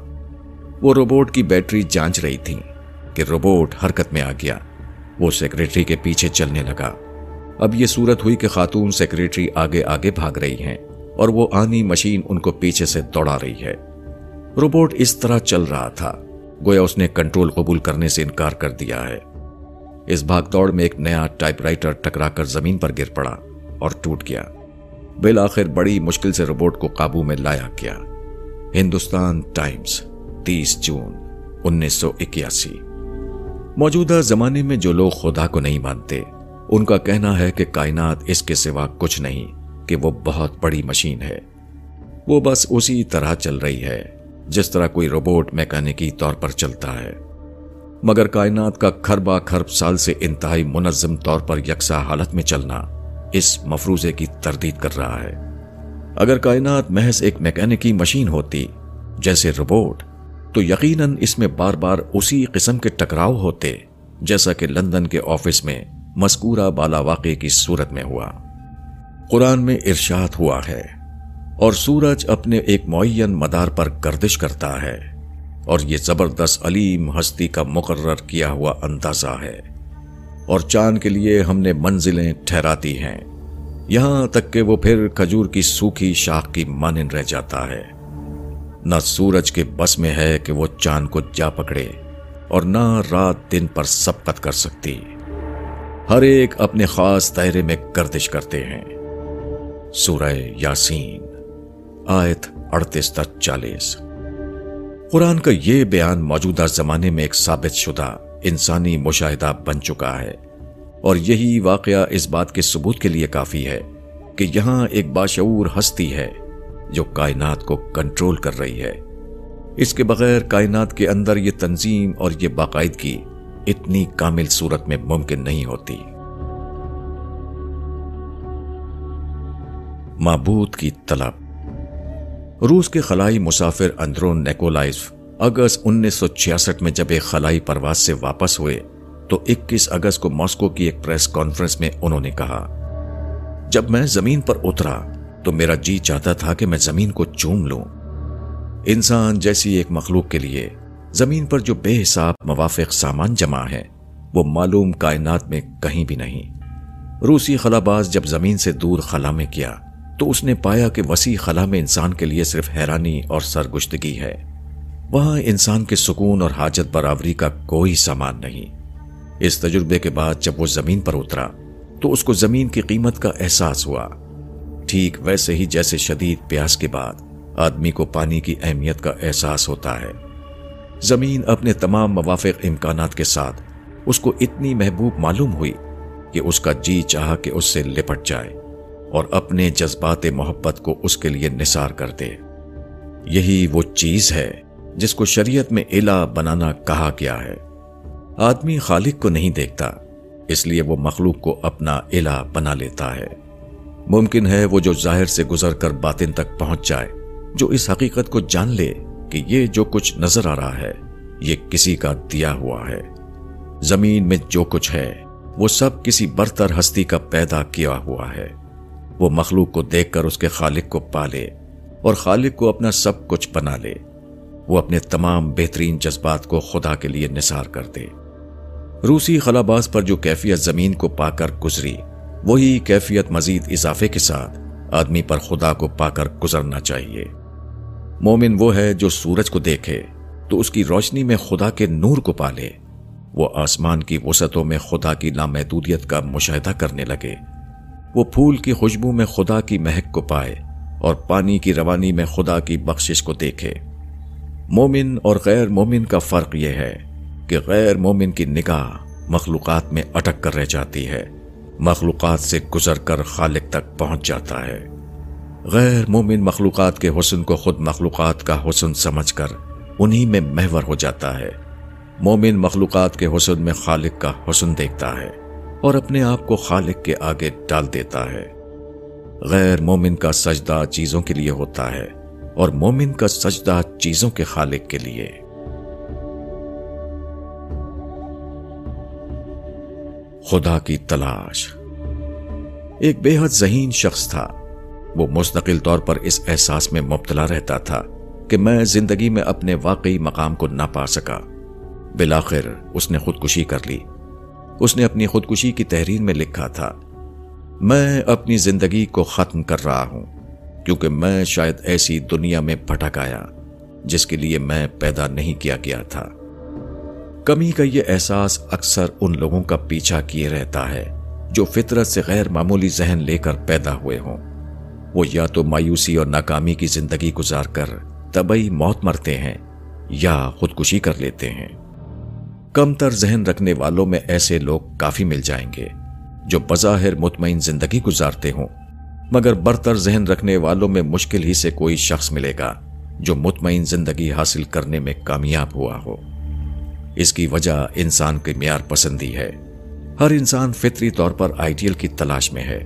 وہ روبوٹ کی بیٹری جانچ رہی تھی کہ روبوٹ حرکت میں آ گیا۔ وہ سیکریٹری کے پیچھے چلنے لگا۔ اب یہ صورت ہوئی کہ خاتون سیکریٹری آگے آگے بھاگ رہی ہیں اور وہ آنی مشین ان کو پیچھے سے دوڑا رہی ہے۔ روبوٹ اس طرح چل رہا تھا۔ گویا اس نے کنٹرول قبول کرنے سے انکار کر دیا ہے۔ اس بھاگ دوڑ میں ایک نیا ٹائپ رائٹر ٹکرا کر زمین پر گر پڑا اور ٹوٹ گیا۔ بالآخر بڑی مشکل سے روبوٹ کو قابو میں لایا گیا۔ ہندوستان ٹائمز، تیس جون، انیس سو اکیاسی۔ موجودہ زمانے میں جو لوگ خدا کو نہیں مانتے، ان کا کہنا ہے کہ کائنات اس کے سوا کچھ نہیں، کہ وہ بہت بڑی مشین ہے۔ وہ بس اسی طرح چل رہی ہے۔ جس طرح کوئی روبوٹ میکینکی طور پر چلتا ہے۔ مگر کائنات کا کھربا کھرب سال سے انتہائی منظم طور پر یکساں حالت میں چلنا اس مفروضے کی تردید کر رہا ہے۔ اگر کائنات محض ایک میکینکی مشین ہوتی جیسے روبوٹ، تو یقیناً اس میں بار بار اسی قسم کے ٹکراؤ ہوتے جیسا کہ لندن کے آفس میں مذکورہ بالا واقع کی صورت میں ہوا۔ قرآن میں ارشاد ہوا ہے۔ اور سورج اپنے ایک معین مدار پر گردش کرتا ہے اور یہ زبردست علیم ہستی کا مقرر کیا ہوا اندازہ ہے اور چاند کے لیے ہم نے منزلیں ٹھہراتی ہیں۔ یہاں تک کہ وہ پھر کھجور کی سوکھی شاخ کی مانند رہ جاتا ہے۔ نہ سورج کے بس میں ہے کہ وہ چاند کو جا پکڑے اور نہ رات دن پر سبقت کر سکتی۔ ہر ایک اپنے خاص دائرے میں گردش کرتے ہیں۔ سورہ یاسین۔ آیت اڑتیس تک چالیس۔ قرآن کا یہ بیان موجودہ زمانے میں ایک ثابت شدہ انسانی مشاہدہ بن چکا ہے۔ اور یہی واقعہ اس بات کے ثبوت کے لیے کافی ہے کہ یہاں ایک باشعور ہستی ہے جو کائنات کو کنٹرول کر رہی ہے۔ اس کے بغیر کائنات کے اندر یہ تنظیم اور یہ باقاعدگی اتنی کامل صورت میں ممکن نہیں ہوتی۔ معبود کی طلب۔ روس کے خلائی مسافر اندرون نیکولائف اگست انیس سو چھیاسٹھ میں جب ایک خلائی پرواز سے واپس ہوئے تو اکیس اگست کو ماسکو کی ایک پریس کانفرنس میں انہوں نے کہا، جب میں زمین پر اترا تو میرا جی چاہتا تھا کہ میں زمین کو چوم لوں۔ انسان جیسی ایک مخلوق کے لیے زمین پر جو بے حساب موافق سامان جمع ہے، وہ معلوم کائنات میں کہیں بھی نہیں۔ روسی خلاباز جب زمین سے دور خلا میں کیا تو اس نے پایا کہ وسیع خلا میں انسان کے لیے صرف حیرانی اور سرگشتگی ہے۔ وہاں انسان کے سکون اور حاجت برابری کا کوئی سامان نہیں۔ اس تجربے کے بعد جب وہ زمین پر اترا، تو اس کو زمین کی قیمت کا احساس ہوا۔ ٹھیک ویسے ہی جیسے شدید پیاس کے بعد آدمی کو پانی کی اہمیت کا احساس ہوتا ہے۔ زمین اپنے تمام موافق امکانات کے ساتھ اس کو اتنی محبوب معلوم ہوئی کہ اس کا جی چاہ کہ اس سے لپٹ جائے۔ اور اپنے جذبات محبت کو اس کے لیے نثار کر دے۔ یہی وہ چیز ہے جس کو شریعت میں الہ بنانا کہا گیا ہے۔ آدمی خالق کو نہیں دیکھتا، اس لیے وہ مخلوق کو اپنا الہ بنا لیتا ہے۔ ممکن ہے وہ جو ظاہر سے گزر کر باطن تک پہنچ جائے، جو اس حقیقت کو جان لے کہ یہ جو کچھ نظر آ رہا ہے، یہ کسی کا دیا ہوا ہے۔ زمین میں جو کچھ ہے، وہ سب کسی برتر ہستی کا پیدا کیا ہوا ہے۔ وہ مخلوق کو دیکھ کر اس کے خالق کو پالے اور خالق کو اپنا سب کچھ بنا لے۔ وہ اپنے تمام بہترین جذبات کو خدا کے لیے نثار کر دے۔ روسی خلاباز پر جو کیفیت زمین کو پا کر گزری، وہی کیفیت مزید اضافے کے ساتھ آدمی پر خدا کو پا کر گزرنا چاہیے۔ مومن وہ ہے جو سورج کو دیکھے، تو اس کی روشنی میں خدا کے نور کو پالے۔ وہ آسمان کی وسعتوں میں خدا کی نامحدودیت کا مشاہدہ کرنے لگے۔ وہ پھول کی خوشبو میں خدا کی مہک کو پائے اور پانی کی روانی میں خدا کی بخشش کو دیکھے۔ مومن اور غیر مومن کا فرق یہ ہے کہ غیر مومن کی نگاہ مخلوقات میں اٹک کر رہ جاتی ہے، مخلوقات سے گزر کر خالق تک پہنچ جاتا ہے۔ غیر مومن مخلوقات کے حسن کو خود مخلوقات کا حسن سمجھ کر انہی میں محور ہو جاتا ہے۔ مومن مخلوقات کے حسن میں خالق کا حسن دیکھتا ہے۔ اور اپنے آپ کو خالق کے آگے ڈال دیتا ہے۔ غیر مومن کا سجدہ چیزوں کے لیے ہوتا ہے اور مومن کا سجدہ چیزوں کے خالق کے لیے۔ خدا کی تلاش۔ ایک بے حد ذہین شخص تھا۔ وہ مستقل طور پر اس احساس میں مبتلا رہتا تھا کہ میں زندگی میں اپنے واقعی مقام کو نہ پا سکا۔ بلاخر اس نے خودکشی کر لی۔ اس نے اپنی خودکشی کی تحریر میں لکھا تھا، میں اپنی زندگی کو ختم کر رہا ہوں، کیونکہ میں شاید ایسی دنیا میں بھٹک آیا، جس کے لیے میں پیدا نہیں کیا گیا تھا۔ کمی کا یہ احساس اکثر ان لوگوں کا پیچھا کیے رہتا ہے، جو فطرت سے غیر معمولی ذہن لے کر پیدا ہوئے ہوں۔ وہ یا تو مایوسی اور ناکامی کی زندگی گزار کر طبعی موت مرتے ہیں، یا خودکشی کر لیتے ہیں۔ کم تر ذہن رکھنے والوں میں ایسے لوگ کافی مل جائیں گے جو بظاہر مطمئن زندگی گزارتے ہوں۔ مگر برتر ذہن رکھنے والوں میں مشکل ہی سے کوئی شخص ملے گا جو مطمئن زندگی حاصل کرنے میں کامیاب ہوا ہو۔ اس کی وجہ انسان کے معیار پسندی ہے۔ ہر انسان فطری طور پر آئیڈیل کی تلاش میں ہے۔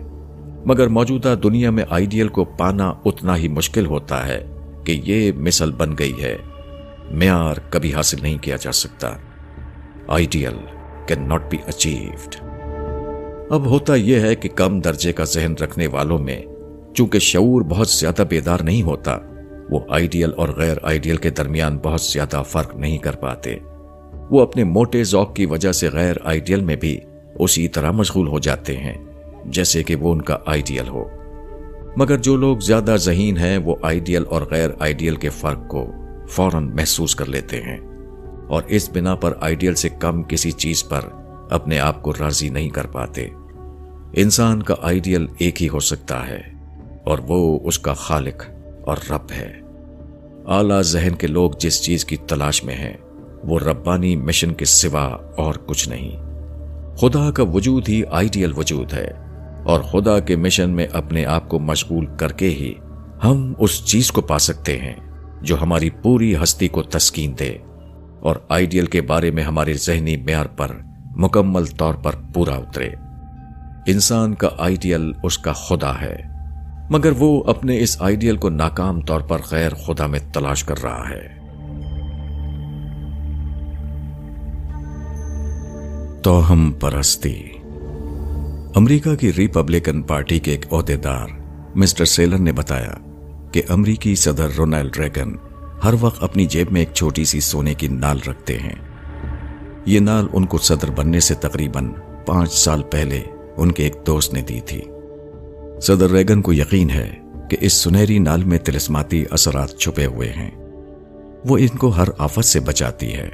مگر موجودہ دنیا میں آئیڈیل کو پانا اتنا ہی مشکل ہوتا ہے کہ یہ مثل بن گئی ہے۔ معیار کبھی حاصل نہیں کیا جا سکتا۔ Ideal can not be achieved اب ہوتا یہ ہے کہ کم درجے کا ذہن رکھنے والوں میں چونکہ شعور بہت زیادہ بیدار نہیں ہوتا، وہ آئیڈیل اور غیر آئیڈیل کے درمیان بہت زیادہ فرق نہیں کر پاتے۔ وہ اپنے موٹے ذوق کی وجہ سے غیر آئیڈیل میں بھی اسی طرح مشغول ہو جاتے ہیں، جیسے کہ وہ ان کا آئیڈیل ہو۔ مگر جو لوگ زیادہ ذہین ہیں، وہ آئیڈیل اور غیر آئیڈیل کے فرق کو فوراً محسوس کر لیتے ہیں۔ اور اس بنا پر آئیڈیل سے کم کسی چیز پر اپنے آپ کو راضی نہیں کر پاتے۔ انسان کا آئیڈیل ایک ہی ہو سکتا ہے اور وہ اس کا خالق اور رب ہے۔ اعلی ذہن کے لوگ جس چیز کی تلاش میں ہیں، وہ ربانی مشن کے سوا اور کچھ نہیں۔ خدا کا وجود ہی آئیڈیل وجود ہے اور خدا کے مشن میں اپنے آپ کو مشغول کر کے ہی ہم اس چیز کو پا سکتے ہیں جو ہماری پوری ہستی کو تسکین دے۔ اور آئیڈیل کے بارے میں ہمارے ذہنی معیار پر مکمل طور پر پورا اترے۔ انسان کا آئیڈیل اس کا خدا ہے، مگر وہ اپنے اس آئیڈیل کو ناکام طور پر غیر خدا میں تلاش کر رہا ہے۔ توہم پرستی۔ امریکہ کی ریپبلکن پارٹی کے ایک عہدے دار مسٹر سیلر نے بتایا کہ امریکی صدر رونالڈ ریگن ہر وقت اپنی جیب میں ایک چھوٹی سی سونے کی نال رکھتے ہیں۔ یہ نال ان کو صدر بننے سے تقریباً پانچ سال پہلے ان کے ایک دوست نے دی تھی۔ صدر ریگن کو یقین ہے کہ اس سنہری نال میں تلسماتی اثرات چھپے ہوئے ہیں۔ وہ ان کو ہر آفت سے بچاتی ہے۔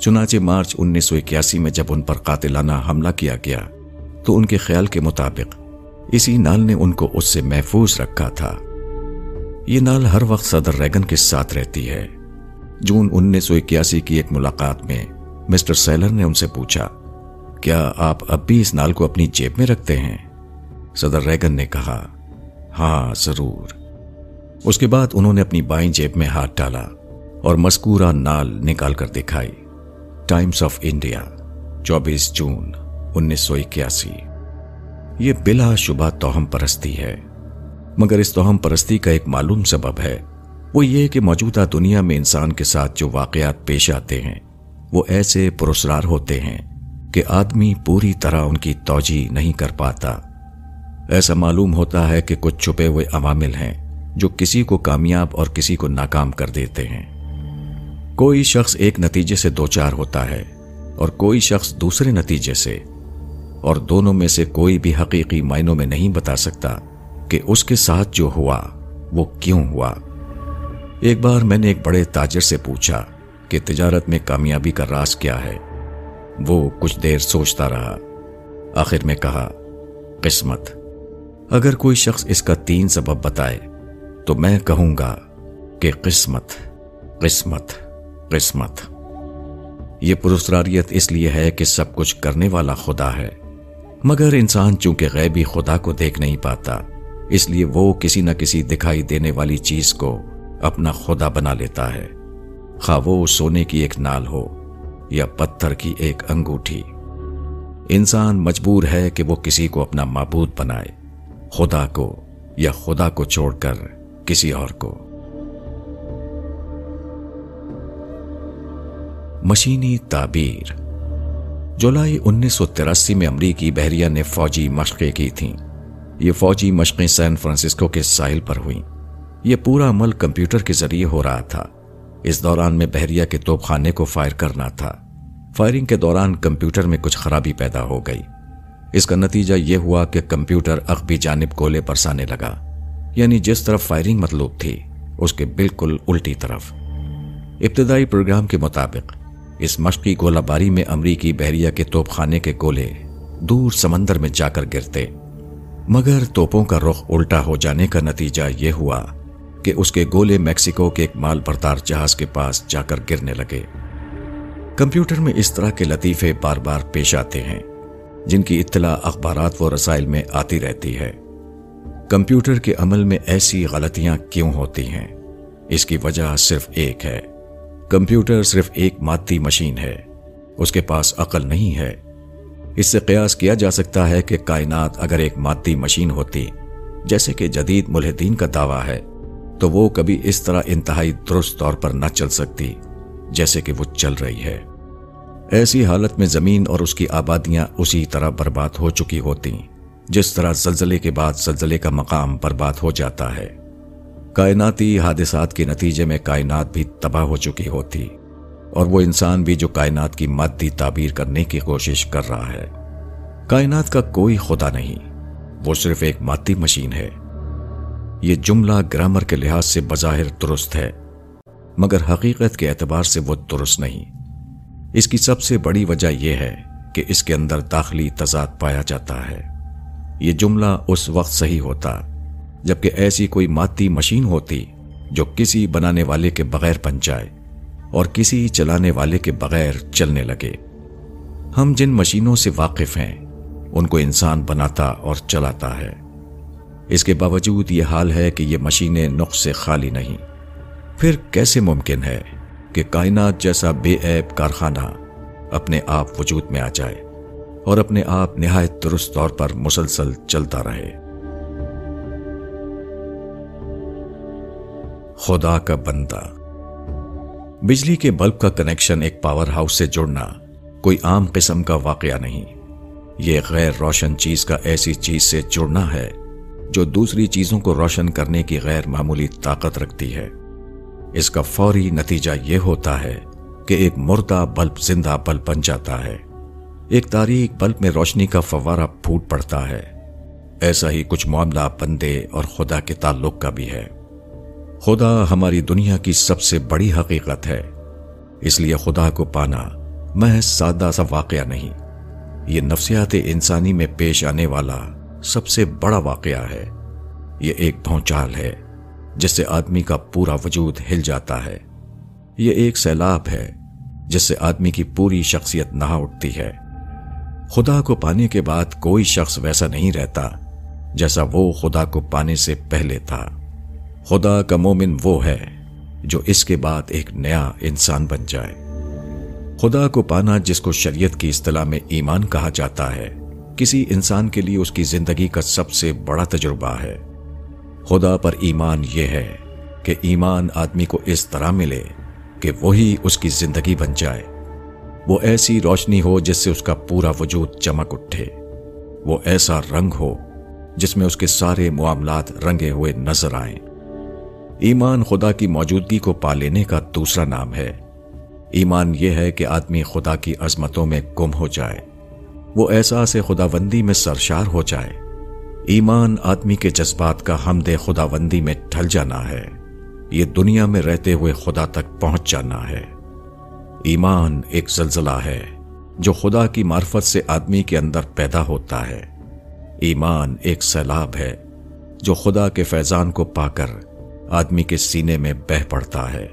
چنانچہ مارچ انیس سو اکیاسی میں جب ان پر قاتلانہ حملہ کیا گیا، تو ان کے خیال کے مطابق اسی نال نے ان کو اس سے محفوظ رکھا تھا۔ یہ نال ہر وقت صدر ریگن کے ساتھ رہتی ہے۔ جون انیس سو اکیاسی کی ایک ملاقات میں مسٹر سیلر نے ان سے پوچھا، کیا آپ اب بھی اس نال کو اپنی جیب میں رکھتے ہیں؟ صدر ریگن نے کہا ہاں ضرور۔ اس کے بعد انہوں نے اپنی بائیں جیب میں ہاتھ ڈالا اور مذکورہ نال نکال کر دکھائی۔ ٹائمز آف انڈیا، چوبیس جون انیس سو اکیاسی۔ یہ بلا شبہ توہم پرستی ہے۔ مگر اس توہم پرستی کا ایک معلوم سبب ہے۔ وہ یہ کہ موجودہ دنیا میں انسان کے ساتھ جو واقعات پیش آتے ہیں، وہ ایسے پرسرار ہوتے ہیں کہ آدمی پوری طرح ان کی توجہ نہیں کر پاتا۔ ایسا معلوم ہوتا ہے کہ کچھ چھپے ہوئے عوامل ہیں جو کسی کو کامیاب اور کسی کو ناکام کر دیتے ہیں۔ کوئی شخص ایک نتیجے سے دوچار ہوتا ہے اور کوئی شخص دوسرے نتیجے سے، اور دونوں میں سے کوئی بھی حقیقی معنوں میں نہیں بتا سکتا۔ کہ اس کے ساتھ جو ہوا، وہ کیوں ہوا؟ ایک بار میں نے ایک بڑے تاجر سے پوچھا کہ تجارت میں کامیابی کا راز کیا ہے۔ وہ کچھ دیر سوچتا رہا۔ آخر میں کہا، قسمت، اگر کوئی شخص اس کا تین سبب بتائے، تو میں کہوں گا کہ قسمت قسمت قسمت۔ یہ پرسراریت اس لیے ہے کہ سب کچھ کرنے والا خدا ہے۔ مگر انسان چونکہ غیبی خدا کو دیکھ نہیں پاتا اس لیے وہ کسی نہ کسی دکھائی دینے والی چیز کو اپنا خدا بنا لیتا ہے۔ خواہ وہ سونے کی ایک نال ہو یا پتھر کی ایک انگوٹھی۔ انسان مجبور ہے کہ وہ کسی کو اپنا معبود بنائے، خدا کو یا خدا کو چھوڑ کر کسی اور کو۔ مشینی تعبیر۔ جولائی انیس سو تراسی میں امریکی بحریہ نے فوجی مشقیں کی تھیں۔ یہ فوجی مشقیں سین فرانسسکو کے ساحل پر ہوئیں۔ یہ پورا عمل کمپیوٹر کے ذریعے ہو رہا تھا۔ اس دوران میں بحریہ کے توپ خانے کو فائر کرنا تھا۔ فائرنگ کے دوران کمپیوٹر میں کچھ خرابی پیدا ہو گئی۔ اس کا نتیجہ یہ ہوا کہ کمپیوٹر اخبی جانب گولے برسانے لگا۔ یعنی جس طرف فائرنگ مطلوب تھی، اس کے بالکل الٹی طرف۔ ابتدائی پروگرام کے مطابق، اس مشقی گولہ باری میں امریکی بحریہ کے توپ خانے کے گولے دور سمندر میں جا کر گرتے۔ مگر توپوں کا رخ الٹا ہو جانے کا نتیجہ یہ ہوا کہ اس کے گولے میکسیکو کے ایک مال بردار جہاز کے پاس جا کر گرنے لگے۔ کمپیوٹر میں اس طرح کے لطیفے بار بار پیش آتے ہیں، جن کی اطلاع اخبارات و رسائل میں آتی رہتی ہے۔ کمپیوٹر کے عمل میں ایسی غلطیاں کیوں ہوتی ہیں؟ اس کی وجہ صرف ایک ہے۔ کمپیوٹر صرف ایک مادی مشین ہے۔ اس کے پاس عقل نہیں ہے۔ اس سے قیاس کیا جا سکتا ہے کہ کائنات اگر ایک مادی مشین ہوتی، جیسے کہ جدید ملحدین کا دعویٰ ہے، تو وہ کبھی اس طرح انتہائی درست طور پر نہ چل سکتی، جیسے کہ وہ چل رہی ہے۔ ایسی حالت میں زمین اور اس کی آبادیاں اسی طرح برباد ہو چکی ہوتی، جس طرح زلزلے کے بعد زلزلے کا مقام برباد ہو جاتا ہے۔ کائناتی حادثات کے نتیجے میں کائنات بھی تباہ ہو چکی ہوتی۔ اور وہ انسان بھی جو کائنات کی مادی تعبیر کرنے کی کوشش کر رہا ہے۔ کائنات کا کوئی خدا نہیں، وہ صرف ایک مادی مشین ہے۔ یہ جملہ گرامر کے لحاظ سے بظاہر درست ہے، مگر حقیقت کے اعتبار سے وہ درست نہیں۔ اس کی سب سے بڑی وجہ یہ ہے کہ اس کے اندر داخلی تضاد پایا جاتا ہے۔ یہ جملہ اس وقت صحیح ہوتا، جبکہ ایسی کوئی مادی مشین ہوتی جو کسی بنانے والے کے بغیر بن جائے۔ اور کسی چلانے والے کے بغیر چلنے لگے۔ ہم جن مشینوں سے واقف ہیں، ان کو انسان بناتا اور چلاتا ہے۔ اس کے باوجود یہ حال ہے کہ یہ مشینیں نقص سے خالی نہیں۔ پھر کیسے ممکن ہے کہ کائنات جیسا بے عیب کارخانہ اپنے آپ وجود میں آ جائے اور اپنے آپ نہایت درست طور پر مسلسل چلتا رہے؟ خدا کا بندہ۔ بجلی کے بلب کا کنیکشن ایک پاور ہاؤس سے جڑنا کوئی عام قسم کا واقعہ نہیں۔ یہ غیر روشن چیز کا ایسی چیز سے جڑنا ہے جو دوسری چیزوں کو روشن کرنے کی غیر معمولی طاقت رکھتی ہے۔ اس کا فوری نتیجہ یہ ہوتا ہے کہ ایک مردہ بلب زندہ بلب بن جاتا ہے۔ ایک تاریخ بلب میں روشنی کا فوارہ پھوٹ پڑتا ہے۔ ایسا ہی کچھ معاملہ بندے اور خدا کے تعلق کا بھی ہے۔ خدا ہماری دنیا کی سب سے بڑی حقیقت ہے۔ اس لیے خدا کو پانا محض سادہ سا واقعہ نہیں۔ یہ نفسیات انسانی میں پیش آنے والا سب سے بڑا واقعہ ہے۔ یہ ایک بھونچال ہے جس سے آدمی کا پورا وجود ہل جاتا ہے۔ یہ ایک سیلاب ہے جس سے آدمی کی پوری شخصیت نہ اٹھتی ہے۔ خدا کو پانے کے بعد کوئی شخص ویسا نہیں رہتا جیسا وہ خدا کو پانے سے پہلے تھا۔ خدا کا مومن وہ ہے جو اس کے بعد ایک نیا انسان بن جائے۔ خدا کو پانا جس کو شریعت کی اصطلاح میں ایمان کہا جاتا ہے، کسی انسان کے لیے اس کی زندگی کا سب سے بڑا تجربہ ہے۔ خدا پر ایمان یہ ہے کہ ایمان آدمی کو اس طرح ملے کہ وہی اس کی زندگی بن جائے۔ وہ ایسی روشنی ہو جس سے اس کا پورا وجود چمک اٹھے۔ وہ ایسا رنگ ہو جس میں اس کے سارے معاملات رنگے ہوئے نظر آئیں۔ ایمان خدا کی موجودگی کو پا لینے کا دوسرا نام ہے۔ ایمان یہ ہے کہ آدمی خدا کی عظمتوں میں گم ہو جائے۔ وہ احساس خدا بندی میں سرشار ہو جائے۔ ایمان آدمی کے جذبات کا حمد خدا بندی میں ڈھل جانا ہے۔ یہ دنیا میں رہتے ہوئے خدا تک پہنچ جانا ہے۔ ایمان ایک زلزلہ ہے جو خدا کی معرفت سے آدمی کے اندر پیدا ہوتا ہے۔ ایمان ایک سیلاب ہے جو خدا کے فیضان کو پا کر آدمی کے سینے میں بہ پڑتا ہے۔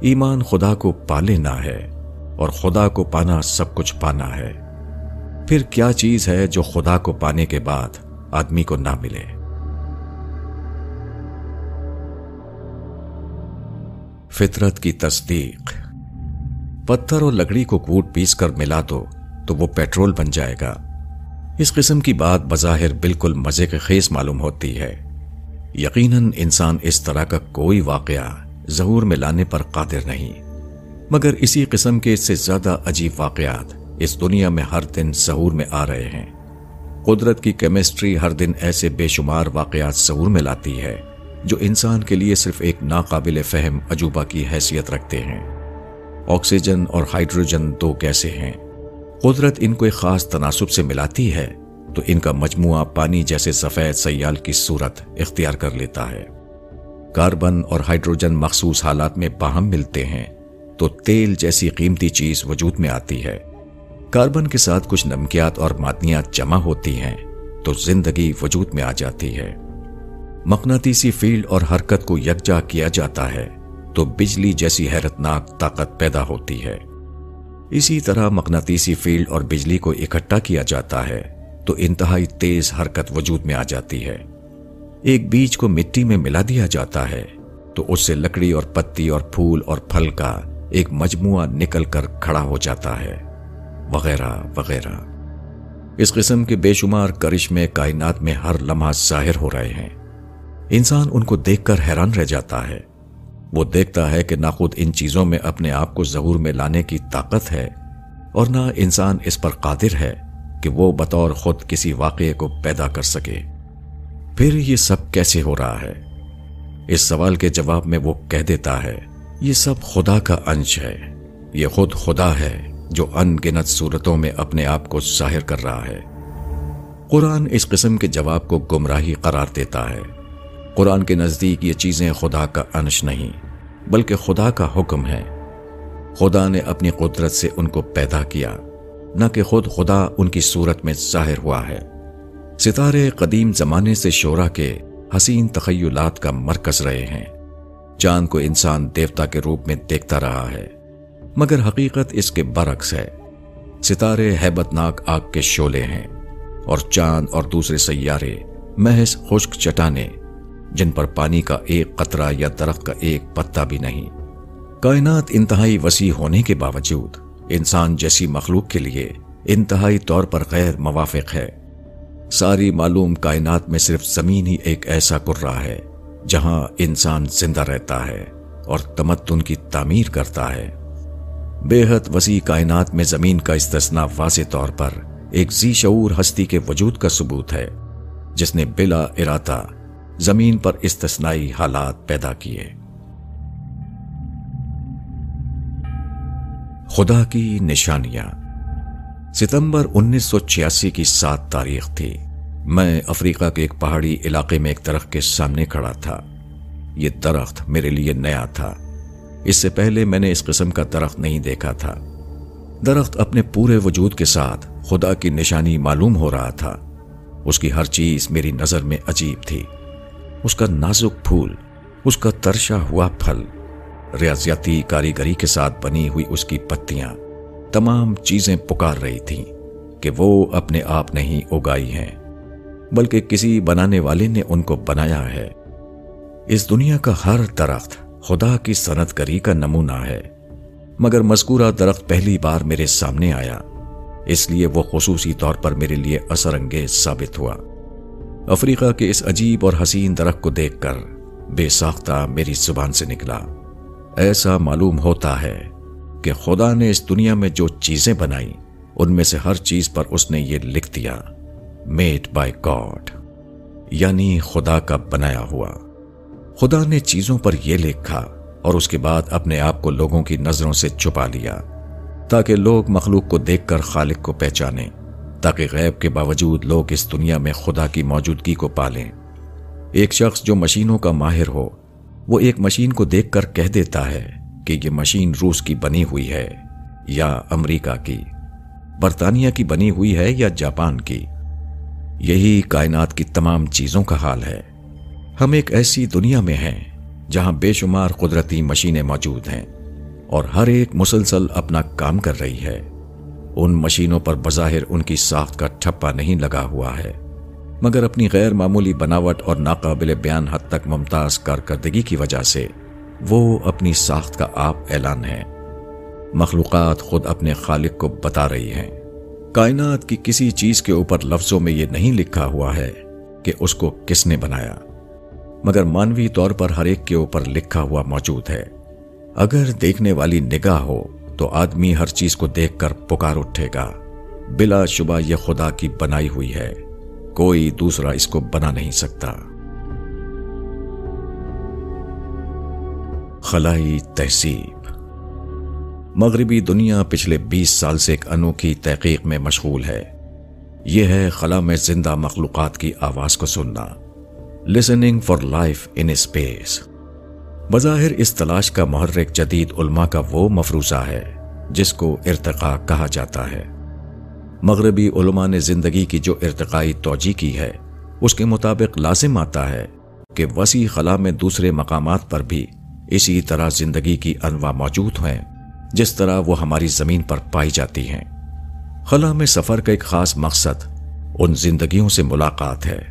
ایمان خدا کو پا لینا ہے اور خدا کو پانا سب کچھ پانا ہے۔ پھر کیا چیز ہے جو خدا کو پانے کے بعد آدمی کو نہ ملے؟ فطرت کی تصدیق۔ پتھر اور لکڑی کو کوٹ پیس کر ملا دو تو وہ پیٹرول بن جائے گا۔ اس قسم کی بات بظاہر بالکل مزے کے خیز معلوم ہوتی ہے۔ یقیناً انسان اس طرح کا کوئی واقعہ ظہور میں لانے پر قادر نہیں۔ مگر اسی قسم کے اس سے زیادہ عجیب واقعات اس دنیا میں ہر دن ظہور میں آ رہے ہیں۔ قدرت کی کیمسٹری ہر دن ایسے بے شمار واقعات ظہور میں لاتی ہے جو انسان کے لیے صرف ایک ناقابل فہم عجوبہ کی حیثیت رکھتے ہیں۔ آکسیجن اور ہائیڈروجن دو کیسے ہیں؟ قدرت ان کو ایک خاص تناسب سے ملاتی ہے۔ تو ان کا مجموعہ پانی جیسے سفید سیال کی صورت اختیار کر لیتا ہے۔ کاربن اور ہائیڈروجن مخصوص حالات میں باہم ملتے ہیں، تو تیل جیسی قیمتی چیز وجود میں آتی ہے۔ کاربن کے ساتھ کچھ نمکیات اور مادنیات جمع ہوتی ہیں، تو زندگی وجود میں آ جاتی ہے۔ مقناطیسی فیلڈ اور حرکت کو یکجا کیا جاتا ہے، تو بجلی جیسی حیرتناک طاقت پیدا ہوتی ہے۔ اسی طرح مقناطیسی فیلڈ اور بجلی کو اکٹھا کیا جاتا ہے۔ تو انتہائی تیز حرکت وجود میں آ جاتی ہے۔ ایک بیج کو مٹی میں ملا دیا جاتا ہے، تو اس سے لکڑی اور پتی اور پھول اور پھل کا ایک مجموعہ نکل کر کھڑا ہو جاتا ہے۔ وغیرہ وغیرہ۔ اس قسم کے بے شمار کرشمے کائنات میں ہر لمحہ ظاہر ہو رہے ہیں۔ انسان ان کو دیکھ کر حیران رہ جاتا ہے۔ وہ دیکھتا ہے کہ نہ خود ان چیزوں میں اپنے آپ کو ظہور میں لانے کی طاقت ہے اور نہ انسان اس پر قادر ہے۔ کہ وہ بطور خود کسی واقعے کو پیدا کر سکے۔ پھر یہ سب کیسے ہو رہا ہے؟ اس سوال کے جواب میں وہ کہہ دیتا ہے، یہ سب خدا کا انش ہے۔ یہ خود خدا ہے جو ان گنت صورتوں میں اپنے آپ کو ظاہر کر رہا ہے۔ قرآن اس قسم کے جواب کو گمراہی قرار دیتا ہے۔ قرآن کے نزدیک یہ چیزیں خدا کا انش نہیں، بلکہ خدا کا حکم ہے خدا نے اپنی قدرت سے ان کو پیدا کیا۔ نہ کہ خود خدا ان کی صورت میں ظاہر ہوا ہے۔ ستارے قدیم زمانے سے شورا کے حسین تخیلات کا مرکز رہے ہیں۔ چاند کو انسان دیوتا کے روپ میں دیکھتا رہا ہے، مگر حقیقت اس کے برعکس ہے۔ ستارے ہیبت ناک آگ کے شولے ہیں اور چاند اور دوسرے سیارے محض خشک چٹانے، جن پر پانی کا ایک قطرہ یا درخت کا ایک پتا بھی نہیں۔ کائنات انتہائی وسیع ہونے کے باوجود انسان جیسی مخلوق کے لیے انتہائی طور پر غیر موافق ہے۔ ساری معلوم کائنات میں صرف زمین ہی ایک ایسا کرا ہے جہاں انسان زندہ رہتا ہے اور تمدن کی تعمیر کرتا ہے۔ بے حد وسیع کائنات میں زمین کا استثنا واضح طور پر ایک زی شعور ہستی کے وجود کا ثبوت ہے، جس نے بلا ارادہ زمین پر استثنائی حالات پیدا کیے۔ خدا کی نشانیاں۔ ستمبر انیس سو چھیاسی کی سات تاریخ تھی۔ میں افریقہ کے ایک پہاڑی علاقے میں ایک درخت کے سامنے کھڑا تھا۔ یہ درخت میرے لیے نیا تھا۔ اس سے پہلے میں نے اس قسم کا درخت نہیں دیکھا تھا۔ درخت اپنے پورے وجود کے ساتھ خدا کی نشانی معلوم ہو رہا تھا۔ اس کی ہر چیز میری نظر میں عجیب تھی۔ اس کا نازک پھول، اس کا ترشا ہوا پھل ریاضیاتی کاریگری کے ساتھ بنی ہوئی اس کی پتیاں تمام چیزیں پکار رہی تھیں کہ وہ اپنے آپ نہیں اگائی ہیں، بلکہ کسی بنانے والے نے ان کو بنایا ہے۔ اس دنیا کا ہر درخت خدا کی صنعت کری کا نمونہ ہے۔ مگر مذکورہ درخت پہلی بار میرے سامنے آیا۔ اس لیے وہ خصوصی طور پر میرے لیے اثر انگیز ثابت ہوا۔ افریقہ کے اس عجیب اور حسین درخت کو دیکھ کر بے ساختہ میری زبان سے نکلا۔ ایسا معلوم ہوتا ہے کہ خدا نے اس دنیا میں جو چیزیں بنائی، ان میں سے ہر چیز پر اس نے یہ لکھ دیا میڈ بائی گاڈ یعنی خدا کا بنایا ہوا۔ خدا نے چیزوں پر یہ لکھا اور اس کے بعد اپنے آپ کو لوگوں کی نظروں سے چھپا لیا، تاکہ لوگ مخلوق کو دیکھ کر خالق کو پہچانیں، تاکہ غیب کے باوجود لوگ اس دنیا میں خدا کی موجودگی کو پالیں۔ ایک شخص جو مشینوں کا ماہر ہو وہ ایک مشین کو دیکھ کر کہہ دیتا ہے کہ یہ مشین روس کی بنی ہوئی ہے یا امریکہ کی، برطانیہ کی بنی ہوئی ہے یا جاپان کی۔ یہی کائنات کی تمام چیزوں کا حال ہے۔ ہم ایک ایسی دنیا میں ہیں جہاں بے شمار قدرتی مشینیں موجود ہیں اور ہر ایک مسلسل اپنا کام کر رہی ہے۔ ان مشینوں پر بظاہر ان کی ساخت کا ٹھپا نہیں لگا ہوا ہے۔ مگر اپنی غیر معمولی بناوٹ اور ناقابل بیان حد تک ممتاز کارکردگی کی وجہ سے وہ اپنی ساخت کا آپ اعلان ہے مخلوقات خود اپنے خالق کو بتا رہی ہیں۔ کائنات کی کسی چیز کے اوپر لفظوں میں یہ نہیں لکھا ہوا ہے کہ اس کو کس نے بنایا۔ مگر مانوی طور پر ہر ایک کے اوپر لکھا ہوا موجود ہے۔ اگر دیکھنے والی نگاہ ہو تو آدمی ہر چیز کو دیکھ کر پکار اٹھے گا۔ بلا شبہ یہ خدا کی بنائی ہوئی ہے۔ کوئی دوسرا اس کو بنا نہیں سکتا۔ خلائی تہذیب۔ مغربی دنیا پچھلے بیس سال سے ایک انوکھی تحقیق میں مشغول ہے۔ یہ ہے خلا میں زندہ مخلوقات کی آواز کو سننا۔ Listening for life in space بظاہر اس تلاش کا محرک جدید علماء کا وہ مفروضہ ہے جس کو ارتقاء کہا جاتا ہے۔ مغربی علماء نے زندگی کی جو ارتقائی توجہ کی ہے، اس کے مطابق لازم آتا ہے کہ وسیع خلا میں دوسرے مقامات پر بھی اسی طرح زندگی کی انواع موجود ہیں، جس طرح وہ ہماری زمین پر پائی جاتی ہیں۔ خلا میں سفر کا ایک خاص مقصد ان زندگیوں سے ملاقات ہے۔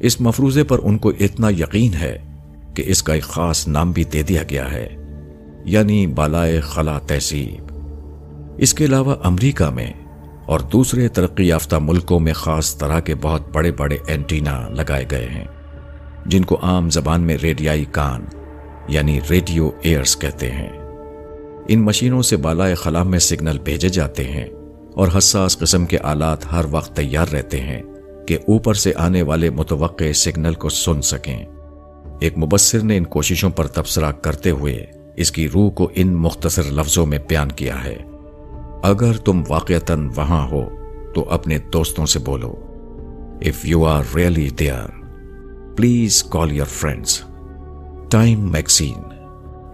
اس مفروضے پر ان کو اتنا یقین ہے کہ اس کا ایک خاص نام بھی دے دیا گیا ہے یعنی بالائے خلا تہذیب۔ اس کے علاوہ امریکہ میں اور دوسرے ترقی یافتہ ملکوں میں خاص طرح کے بہت بڑے بڑے اینٹینا لگائے گئے ہیں، جن کو عام زبان میں ریڈیائی کان یعنی ریڈیو ایئرز کہتے ہیں۔ ان مشینوں سے بالائے خلا میں سگنل بھیجے جاتے ہیں اور حساس قسم کے آلات ہر وقت تیار رہتے ہیں کہ اوپر سے آنے والے متوقع سگنل کو سن سکیں۔ ایک مبصر نے ان کوششوں پر تبصرہ کرتے ہوئے اس کی روح کو ان مختصر لفظوں میں بیان کیا ہے۔ اگر تم واقعتاً وہاں ہو، تو اپنے دوستوں سے بولو۔ If you are really there please call your friends Time magazine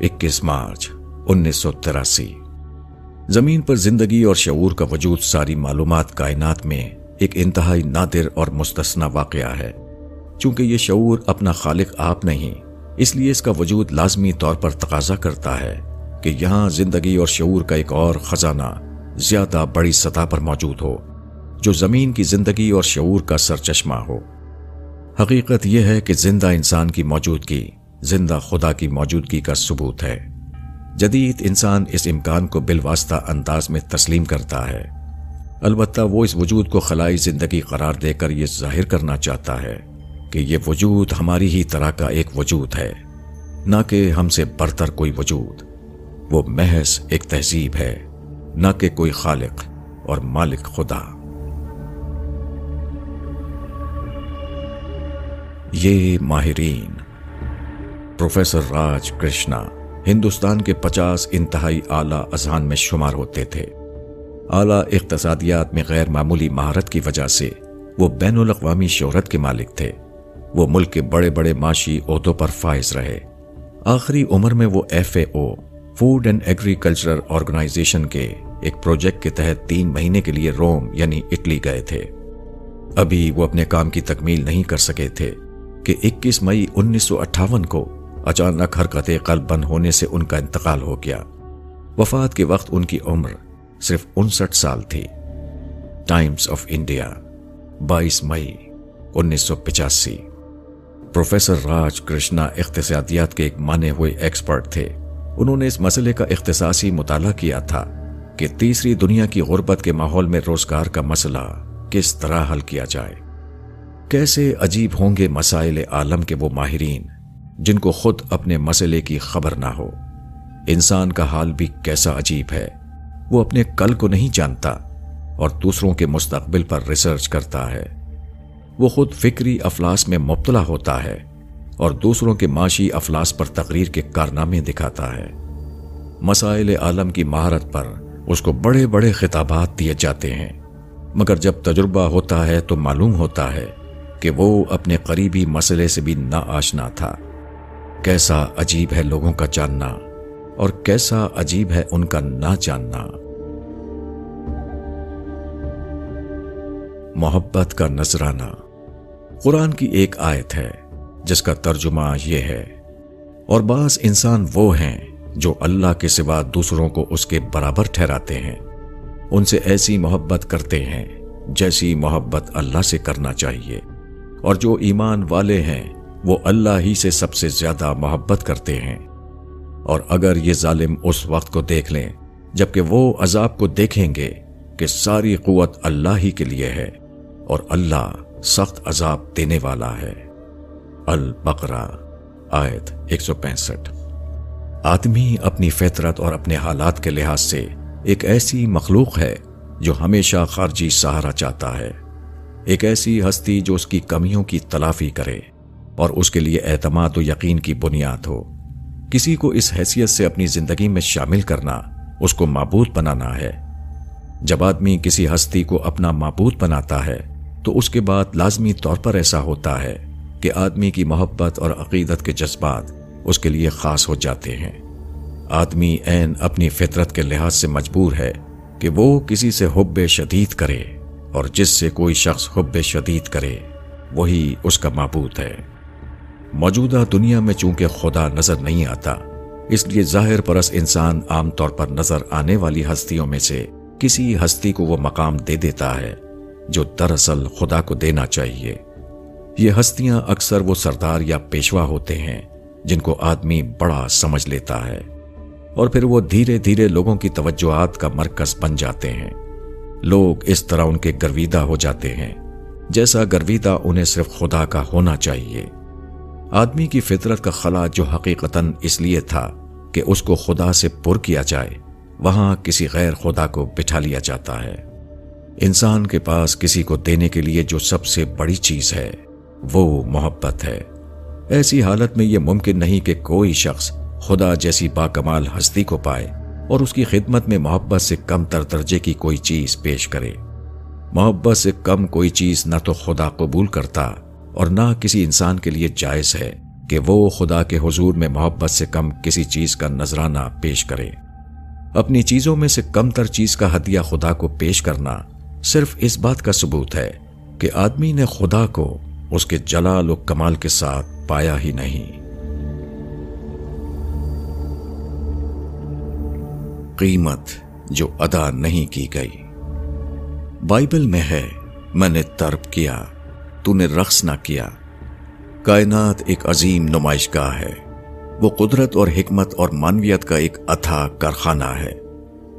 اکیس مارچ، انیس سو تراسی۔ زمین پر زندگی اور شعور کا وجود ساری معلومات کائنات میں ایک انتہائی نادر اور مستثنا واقعہ ہے۔ چونکہ یہ شعور اپنا خالق آپ نہیں، اس لیے اس کا وجود لازمی طور پر تقاضا کرتا ہے کہ یہاں زندگی اور شعور کا ایک اور خزانہ زیادہ بڑی سطح پر موجود ہو، جو زمین کی زندگی اور شعور کا سرچشمہ ہو۔ حقیقت یہ ہے کہ زندہ انسان کی موجودگی زندہ خدا کی موجودگی کا ثبوت ہے۔ جدید انسان اس امکان کو بالواسطہ انداز میں تسلیم کرتا ہے۔ البتہ وہ اس وجود کو خلائی زندگی قرار دے کر یہ ظاہر کرنا چاہتا ہے کہ یہ وجود ہماری ہی طرح کا ایک وجود ہے۔ نہ کہ ہم سے برتر کوئی وجود۔ وہ محض ایک تہذیب ہے۔ نہ کہ کوئی خالق اور مالک خدا۔ یہ ماہرین، پروفیسر راج کرشنا ہندوستان کے پچاس انتہائی اعلی اذہان میں شمار ہوتے تھے۔ اعلی اقتصادیات میں غیر معمولی مہارت کی وجہ سے وہ بین الاقوامی شہرت کے مالک تھے۔ وہ ملک کے بڑے بڑے معاشی عہدوں پر فائز رہے۔ آخری عمر میں وہ F A O food and agricultural organization کے ایک پروجیکٹ کے تحت تین مہینے کے لیے روم یعنی اٹلی گئے تھے۔ ابھی وہ اپنے کام کی تکمیل نہیں کر سکے تھے کہ اکیس مئی انیس سو اٹھاون کو اچانک حرکت قلب بند ہونے سے ان کا انتقال ہو گیا۔ وفات کے وقت ان کی عمر صرف انسٹھ سال تھی۔ ٹائمز آف انڈیا، بائیس مئی انیس سو پچاسی۔ پروفیسر راج کرشنا اقتصادیات کے ایک مانے ہوئے ایکسپرٹ تھے۔ انہوں نے اس مسئلے کا اختصاصی مطالعہ کیا تھا کہ تیسری دنیا کی غربت کے ماحول میں روزگار کا مسئلہ کس طرح حل کیا جائے۔ کیسے عجیب ہوں گے مسائل عالم کے وہ ماہرین جن کو خود اپنے مسئلے کی خبر نہ ہو۔ انسان کا حال بھی کیسا عجیب ہے۔ وہ اپنے کل کو نہیں جانتا اور دوسروں کے مستقبل پر ریسرچ کرتا ہے۔ وہ خود فکری افلاس میں مبتلا ہوتا ہے۔ اور دوسروں کے معاشی افلاس پر تقریر کے کارنامے دکھاتا ہے۔ مسائل عالم کی مہارت پر اس کو بڑے بڑے خطابات دیے جاتے ہیں۔ مگر جب تجربہ ہوتا ہے تو معلوم ہوتا ہے کہ وہ اپنے قریبی مسئلے سے بھی نہ آشنا تھا۔ کیسا عجیب ہے لوگوں کا جاننا اور کیسا عجیب ہے ان کا نہ جاننا۔ محبت کا نذرانہ۔ قرآن کی ایک آیت ہے۔ جس کا ترجمہ یہ ہے۔ اور بعض انسان وہ ہیں جو اللہ کے سوا دوسروں کو اس کے برابر ٹھہراتے ہیں۔ ان سے ایسی محبت کرتے ہیں جیسی محبت اللہ سے کرنا چاہیے۔ اور جو ایمان والے ہیں، وہ اللہ ہی سے سب سے زیادہ محبت کرتے ہیں۔ اور اگر یہ ظالم اس وقت کو دیکھ لیں، جبکہ وہ عذاب کو دیکھیں گے کہ ساری قوت اللہ ہی کے لیے ہے اور اللہ سخت عذاب دینے والا ہے۔ البقرہ، آیت 165 آدمی اپنی فطرت اور اپنے حالات کے لحاظ سے ایک ایسی مخلوق ہے جو ہمیشہ خارجی سہارا چاہتا ہے۔ ایک ایسی ہستی جو اس کی کمیوں کی تلافی کرے اور اس کے لیے اعتماد و یقین کی بنیاد ہو۔ کسی کو اس حیثیت سے اپنی زندگی میں شامل کرنا اس کو معبود بنانا ہے۔ جب آدمی کسی ہستی کو اپنا معبود بناتا ہے تو اس کے بعد لازمی طور پر ایسا ہوتا ہے۔ کہ آدمی کی محبت اور عقیدت کے جذبات اس کے لیے خاص ہو جاتے ہیں۔ آدمی عین اپنی فطرت کے لحاظ سے مجبور ہے کہ وہ کسی سے حب شدید کرے اور جس سے کوئی شخص حب شدید کرے، وہی اس کا معبود ہے۔ موجودہ دنیا میں چونکہ خدا نظر نہیں آتا، اس لیے ظاہر پرس انسان عام طور پر نظر آنے والی ہستیوں میں سے کسی ہستی کو وہ مقام دے دیتا ہے جو دراصل خدا کو دینا چاہیے۔ یہ ہستیاں اکثر وہ سردار یا پیشوا ہوتے ہیں جن کو آدمی بڑا سمجھ لیتا ہے اور پھر وہ دھیرے دھیرے لوگوں کی توجہات کا مرکز بن جاتے ہیں۔ لوگ اس طرح ان کے گرویدہ ہو جاتے ہیں، جیسا گرویدہ انہیں صرف خدا کا ہونا چاہیے۔ آدمی کی فطرت کا خلا جو حقیقتاً اس لیے تھا کہ اس کو خدا سے پر کیا جائے، وہاں کسی غیر خدا کو بٹھا لیا جاتا ہے۔ انسان کے پاس کسی کو دینے کے لیے جو سب سے بڑی چیز ہے۔ وہ محبت ہے۔ ایسی حالت میں یہ ممکن نہیں کہ کوئی شخص خدا جیسی باکمال ہستی کو پائے اور اس کی خدمت میں محبت سے کم تر درجے کی کوئی چیز پیش کرے۔ محبت سے کم کوئی چیز نہ تو خدا قبول کرتا اور نہ کسی انسان کے لیے جائز ہے کہ وہ خدا کے حضور میں محبت سے کم کسی چیز کا نذرانہ پیش کرے۔ اپنی چیزوں میں سے کم تر چیز کا ہدیہ خدا کو پیش کرنا صرف اس بات کا ثبوت ہے کہ آدمی نے خدا کو اس کے جلال و کمال کے ساتھ پایا ہی نہیں۔ قیمت جو ادا نہیں کی گئی۔ بائبل میں ہے، میں نے ترپ کیا، تو نے رقص نہ کیا۔ کائنات ایک عظیم نمائش گاہ ہے۔ وہ قدرت اور حکمت اور مانویت کا ایک اتھا کارخانہ ہے۔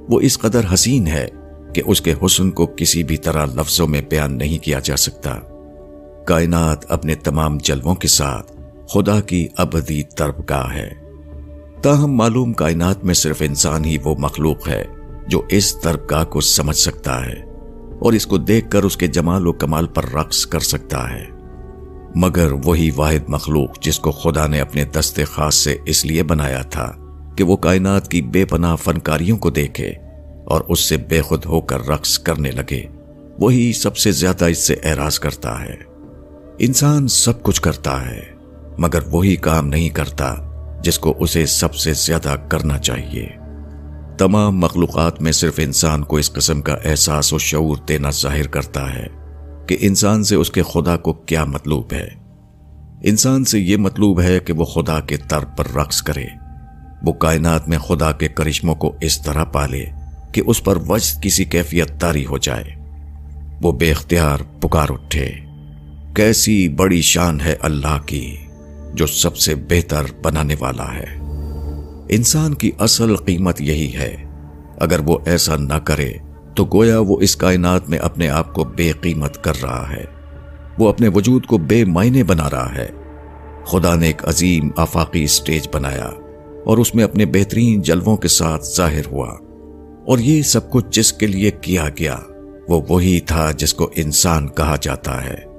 وہ اس قدر حسین ہے کہ اس کے حسن کو کسی بھی طرح لفظوں میں بیان نہیں کیا جا سکتا۔ کائنات اپنے تمام جلووں کے ساتھ خدا کی ابدی تربگاہ ہے۔ تاہم معلوم کائنات میں صرف انسان ہی وہ مخلوق ہے جو اس درگاہ کو سمجھ سکتا ہے اور اس کو دیکھ کر اس کے جمال و کمال پر رقص کر سکتا ہے۔ مگر وہی واحد مخلوق جس کو خدا نے اپنے دست خاص سے اس لیے بنایا تھا کہ وہ کائنات کی بے پناہ فنکاریوں کو دیکھے اور اس سے بے خود ہو کر رقص کرنے لگے۔ وہی سب سے زیادہ اس سے اعراض کرتا ہے۔ انسان سب کچھ کرتا ہے، مگر وہی کام نہیں کرتا جس کو اسے سب سے زیادہ کرنا چاہیے۔ تمام مخلوقات میں صرف انسان کو اس قسم کا احساس و شعور دینا ظاہر کرتا ہے کہ انسان سے اس کے خدا کو کیا مطلوب ہے۔ انسان سے یہ مطلوب ہے کہ وہ خدا کے تر پر رقص کرے۔ وہ کائنات میں خدا کے کرشموں کو اس طرح پالے کہ اس پر وجد کسی کیفیت تاری ہو جائے۔ وہ بے اختیار پکار اٹھے۔ کیسی بڑی شان ہے اللہ کی جو سب سے بہتر بنانے والا ہے۔ انسان کی اصل قیمت یہی ہے۔ اگر وہ ایسا نہ کرے، تو گویا وہ اس کائنات میں اپنے آپ کو بے قیمت کر رہا ہے۔ وہ اپنے وجود کو بے معنی بنا رہا ہے۔ خدا نے ایک عظیم آفاقی اسٹیج بنایا اور اس میں اپنے بہترین جلووں کے ساتھ ظاہر ہوا۔ اور یہ سب کچھ جس کے لیے کیا گیا، وہ وہی تھا جس کو انسان کہا جاتا ہے۔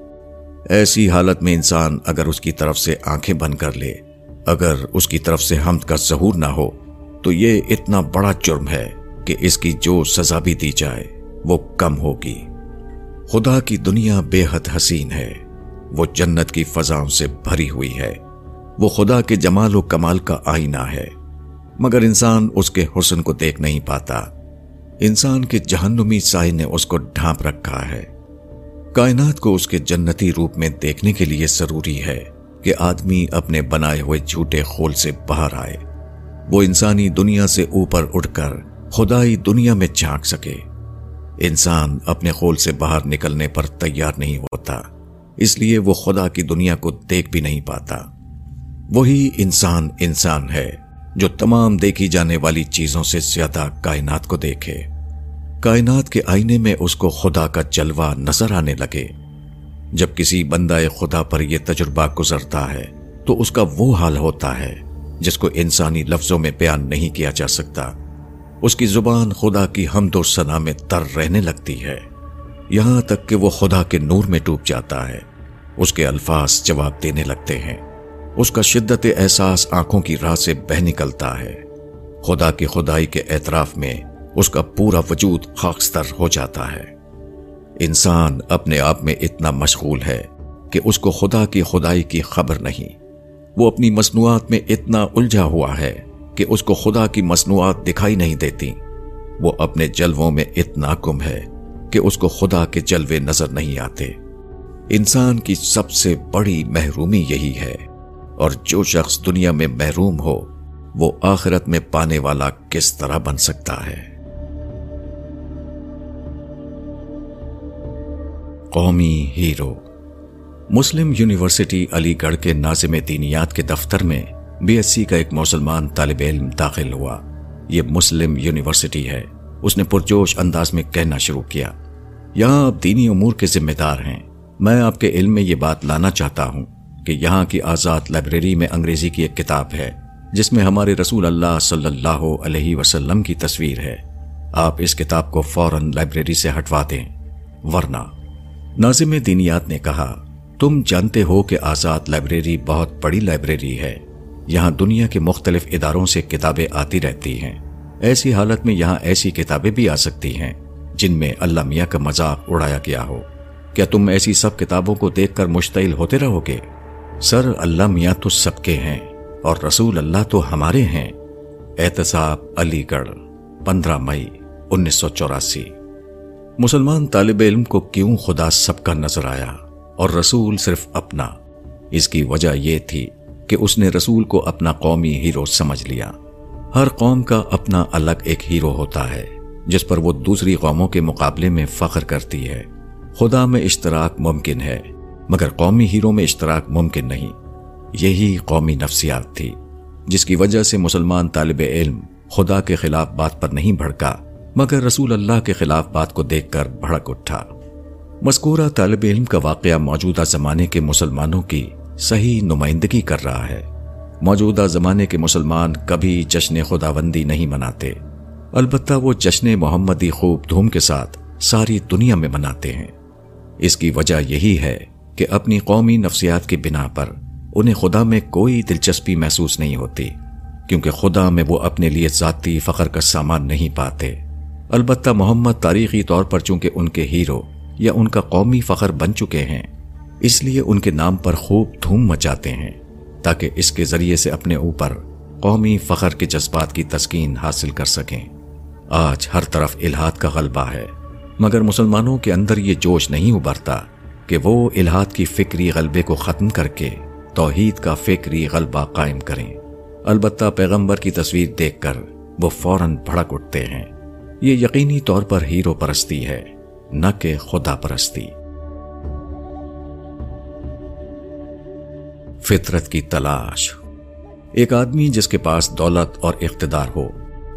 ایسی حالت میں انسان اگر اس کی طرف سے آنکھیں بند کر لے، اگر اس کی طرف سے حمد کا ظہور نہ ہو، تو یہ اتنا بڑا جرم ہے کہ اس کی جو سزا بھی دی جائے، وہ کم ہوگی۔ خدا کی دنیا بے حد حسین ہے۔ وہ جنت کی فضاؤں سے بھری ہوئی ہے۔ وہ خدا کے جمال و کمال کا آئینہ ہے۔ مگر انسان اس کے حسن کو دیکھ نہیں پاتا۔ انسان کے جہنمی سائے نے اس کو ڈھانپ رکھا ہے۔ کائنات کو اس کے جنتی روپ میں دیکھنے کے لیے ضروری ہے کہ آدمی اپنے بنائے ہوئے جھوٹے خول سے باہر آئے۔ وہ انسانی دنیا سے اوپر اٹھ کر خدائی دنیا میں جھانک سکے۔ انسان اپنے خول سے باہر نکلنے پر تیار نہیں ہوتا، اس لیے وہ خدا کی دنیا کو دیکھ بھی نہیں پاتا۔ وہی انسان انسان ہے جو تمام دیکھی جانے والی چیزوں سے زیادہ کائنات کو دیکھے۔ کائنات کے آئینے میں اس کو خدا کا جلوہ نظر آنے لگے۔ جب کسی بندہ خدا پر یہ تجربہ گزرتا ہے، تو اس کا وہ حال ہوتا ہے جس کو انسانی لفظوں میں بیان نہیں کیا جا سکتا۔ اس کی زبان خدا کی حمد و ثنا میں تر رہنے لگتی ہے۔ یہاں تک کہ وہ خدا کے نور میں ڈوب جاتا ہے۔ اس کے الفاظ جواب دینے لگتے ہیں۔ اس کا شدت احساس آنکھوں کی راہ سے بہ نکلتا ہے۔ خدا کی خدائی کے اعتراف میں اس کا پورا وجود خاکستر ہو جاتا ہے۔ انسان اپنے آپ میں اتنا مشغول ہے کہ اس کو خدا کی خدائی کی خبر نہیں۔ وہ اپنی مصنوعات میں اتنا الجھا ہوا ہے کہ اس کو خدا کی مصنوعات دکھائی نہیں دیتی۔ وہ اپنے جلووں میں اتنا گم ہے کہ اس کو خدا کے جلوے نظر نہیں آتے۔ انسان کی سب سے بڑی محرومی یہی ہے۔ اور جو شخص دنیا میں محروم ہو، وہ آخرت میں پانے والا کس طرح بن سکتا ہے؟ قومی ہیرو۔ مسلم یونیورسٹی علی گڑھ کے ناظم دینیات کے دفتر میں بی ایس سی کا ایک مسلمان طالب علم داخل ہوا۔ یہ مسلم یونیورسٹی ہے۔ اس نے پرجوش انداز میں کہنا شروع کیا۔ یہاں آپ دینی امور کے ذمہ دار ہیں۔ میں آپ کے علم میں یہ بات لانا چاہتا ہوں کہ یہاں کی آزاد لائبریری میں انگریزی کی ایک کتاب ہے، جس میں ہمارے رسول اللہ صلی اللہ علیہ وسلم کی تصویر ہے۔ آپ اس کتاب کو فوراً لائبریری سے ہٹوا دیں، ورنہ ناظم دینیات نے کہا، تم جانتے ہو کہ آزاد لائبریری بہت بڑی لائبریری ہے۔ یہاں دنیا کے مختلف اداروں سے کتابیں آتی رہتی ہیں۔ ایسی حالت میں یہاں ایسی کتابیں بھی آ سکتی ہیں، جن میں اللہ میاں کا مذاق اڑایا گیا ہو۔ کیا تم ایسی سب کتابوں کو دیکھ کر مشتعل ہوتے رہو گے؟ سر، اللہ میاں تو سب کے ہیں اور رسول اللہ تو ہمارے ہیں۔ احتساب علی گڑھ، پندرہ مئی، انیس سو چوراسی۔ مسلمان طالب علم کو کیوں خدا سب کا نظر آیا اور رسول صرف اپنا؟ اس کی وجہ یہ تھی کہ اس نے رسول کو اپنا قومی ہیرو سمجھ لیا۔ ہر قوم کا اپنا الگ ایک ہیرو ہوتا ہے، جس پر وہ دوسری قوموں کے مقابلے میں فخر کرتی ہے۔ خدا میں اشتراک ممکن ہے، مگر قومی ہیرو میں اشتراک ممکن نہیں۔ یہی قومی نفسیات تھی، جس کی وجہ سے مسلمان طالب علم خدا کے خلاف بات پر نہیں بھڑکا۔ مگر رسول اللہ کے خلاف بات کو دیکھ کر بھڑک اٹھا۔ مذکورہ طالب علم کا واقعہ موجودہ زمانے کے مسلمانوں کی صحیح نمائندگی کر رہا ہے۔ موجودہ زمانے کے مسلمان کبھی جشن خداوندی نہیں مناتے۔ البتہ وہ جشن محمدی خوب دھوم کے ساتھ ساری دنیا میں مناتے ہیں۔ اس کی وجہ یہی ہے کہ اپنی قومی نفسیات کی بنا پر انہیں خدا میں کوئی دلچسپی محسوس نہیں ہوتی، کیونکہ خدا میں وہ اپنے لیے ذاتی فخر کا سامان نہیں پاتے۔ البتہ محمد تاریخی طور پر چونکہ ان کے ہیرو یا ان کا قومی فخر بن چکے ہیں، اس لیے ان کے نام پر خوب دھوم مچاتے ہیں، تاکہ اس کے ذریعے سے اپنے اوپر قومی فخر کے جذبات کی تسکین حاصل کر سکیں۔ آج ہر طرف الہاد کا غلبہ ہے، مگر مسلمانوں کے اندر یہ جوش نہیں ابھرتا کہ وہ الہاد کی فکری غلبے کو ختم کر کے توحید کا فکری غلبہ قائم کریں۔ البتہ پیغمبر کی تصویر دیکھ کر وہ فوراً بھڑک اٹھتے ہیں۔ یہ یقینی طور پر ہیرو پرستی ہے، نہ کہ خدا پرستی۔ فطرت کی تلاش۔ ایک آدمی جس کے پاس دولت اور اقتدار ہو،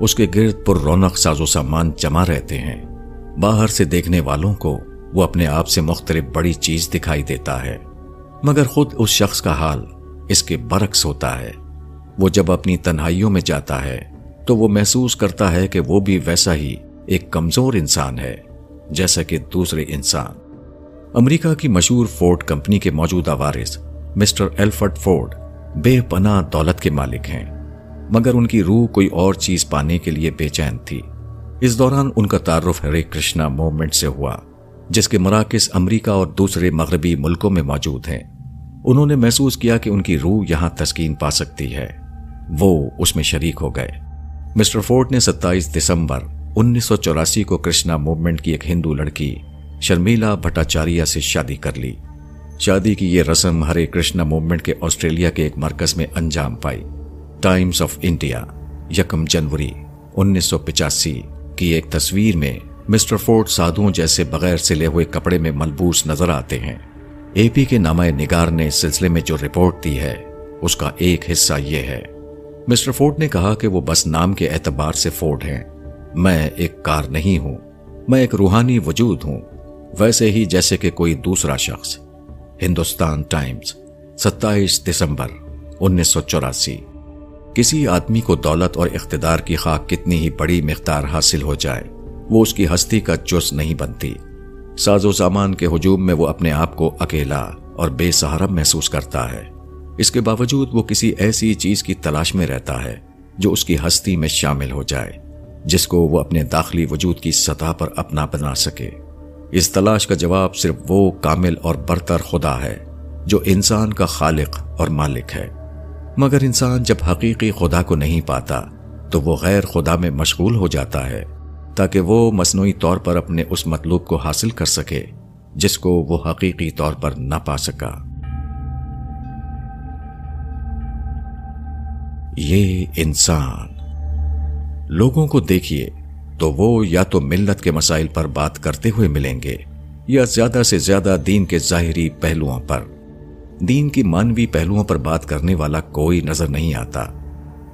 اس کے گرد پر رونق ساز و سامان جمع رہتے ہیں۔ باہر سے دیکھنے والوں کو وہ اپنے آپ سے مختلف بڑی چیز دکھائی دیتا ہے۔ مگر خود اس شخص کا حال اس کے برعکس ہوتا ہے۔ وہ جب اپنی تنہائیوں میں جاتا ہے تو وہ محسوس کرتا ہے کہ وہ بھی ویسا ہی ایک کمزور انسان ہے، جیسا کہ دوسرے انسان۔ امریکہ کی مشہور فورڈ کمپنی کے موجودہ وارث مسٹر ایلفرڈ فورڈ بے پناہ دولت کے مالک ہیں۔ مگر ان کی روح کوئی اور چیز پانے کے لیے بے چین تھی۔ اس دوران ان کا تعارف ہرے کرشنا موومنٹ سے ہوا، جس کے مراکز امریکہ اور دوسرے مغربی ملکوں میں موجود ہیں۔ انہوں نے محسوس کیا کہ ان کی روح یہاں تسکین پا سکتی ہے۔ وہ اس میں شریک ہو گئے۔ مسٹر فورٹ نے ستائیس دسمبر انیس سو چوراسی کو کرشنا موومنٹ کی ایک ہندو لڑکی شرمیلا بھٹاچاریہ سے شادی کر لی۔ شادی کی یہ رسم ہرے کرشنا موومنٹ کے آسٹریلیا کے ایک مرکز میں انجام پائی۔ ٹائمز آف انڈیا، یکم جنوری انیس سو پچاسی کی ایک تصویر میں مسٹر فورڈ سادھوں جیسے بغیر سلے ہوئے کپڑے میں ملبوس نظر آتے ہیں۔ اے پی کے نامہ نگار نے سلسلے میں جو رپورٹ دی ہے، اس کا ایک حصہ یہ ہے۔ مسٹر فورڈ نے کہا کہ وہ بس نام کے اعتبار سے فورڈ ہیں۔ میں ایک کار نہیں ہوں، میں ایک روحانی وجود ہوں۔ ویسے ہی جیسے کہ کوئی دوسرا شخص۔ ہندوستان ٹائمز، ستائیس دسمبر، انیس سو چوراسی۔ کسی آدمی کو دولت اور اقتدار کی خاک کتنی ہی بڑی مقدار حاصل ہو جائے، وہ اس کی ہستی کا جز نہیں بنتی۔ ساز و سامان کے ہجوم میں وہ اپنے آپ کو اکیلا اور بے سہارا محسوس کرتا ہے۔ اس کے باوجود وہ کسی ایسی چیز کی تلاش میں رہتا ہے جو اس کی ہستی میں شامل ہو جائے، جس کو وہ اپنے داخلی وجود کی سطح پر اپنا بنا سکے۔ اس تلاش کا جواب صرف وہ کامل اور برتر خدا ہے جو انسان کا خالق اور مالک ہے۔ مگر انسان جب حقیقی خدا کو نہیں پاتا، تو وہ غیر خدا میں مشغول ہو جاتا ہے، تاکہ وہ مصنوعی طور پر اپنے اس مطلوب کو حاصل کر سکے، جس کو وہ حقیقی طور پر نہ پا سکا۔ یہ انسان۔ لوگوں کو دیکھیے تو وہ یا تو ملت کے مسائل پر بات کرتے ہوئے ملیں گے یا زیادہ سے زیادہ دین کے ظاہری پہلوؤں پر۔ دین کی مانوی پہلوؤں پر بات کرنے والا کوئی نظر نہیں آتا۔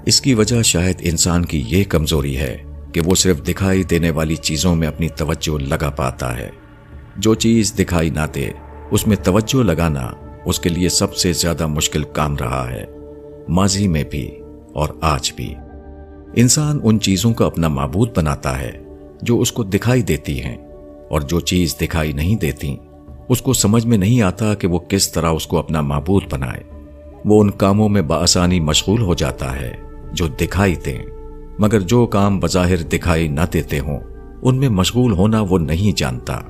اس کی وجہ شاید انسان کی یہ کمزوری ہے کہ وہ صرف دکھائی دینے والی چیزوں میں اپنی توجہ لگا پاتا ہے۔ جو چیز دکھائی نہ دے، اس میں توجہ لگانا اس کے لیے سب سے زیادہ مشکل کام رہا ہے۔ ماضی میں بھی۔ اور آج بھی۔ انسان ان چیزوں کو اپنا معبود بناتا ہے جو اس کو دکھائی دیتی ہیں، اور جو چیز دکھائی نہیں دیتی، اس کو سمجھ میں نہیں آتا کہ وہ کس طرح اس کو اپنا معبود بنائے۔ وہ ان کاموں میں بآسانی مشغول ہو جاتا ہے جو دکھائی دیں، مگر جو کام بظاہر دکھائی نہ دیتے ہوں، ان میں مشغول ہونا وہ نہیں جانتا۔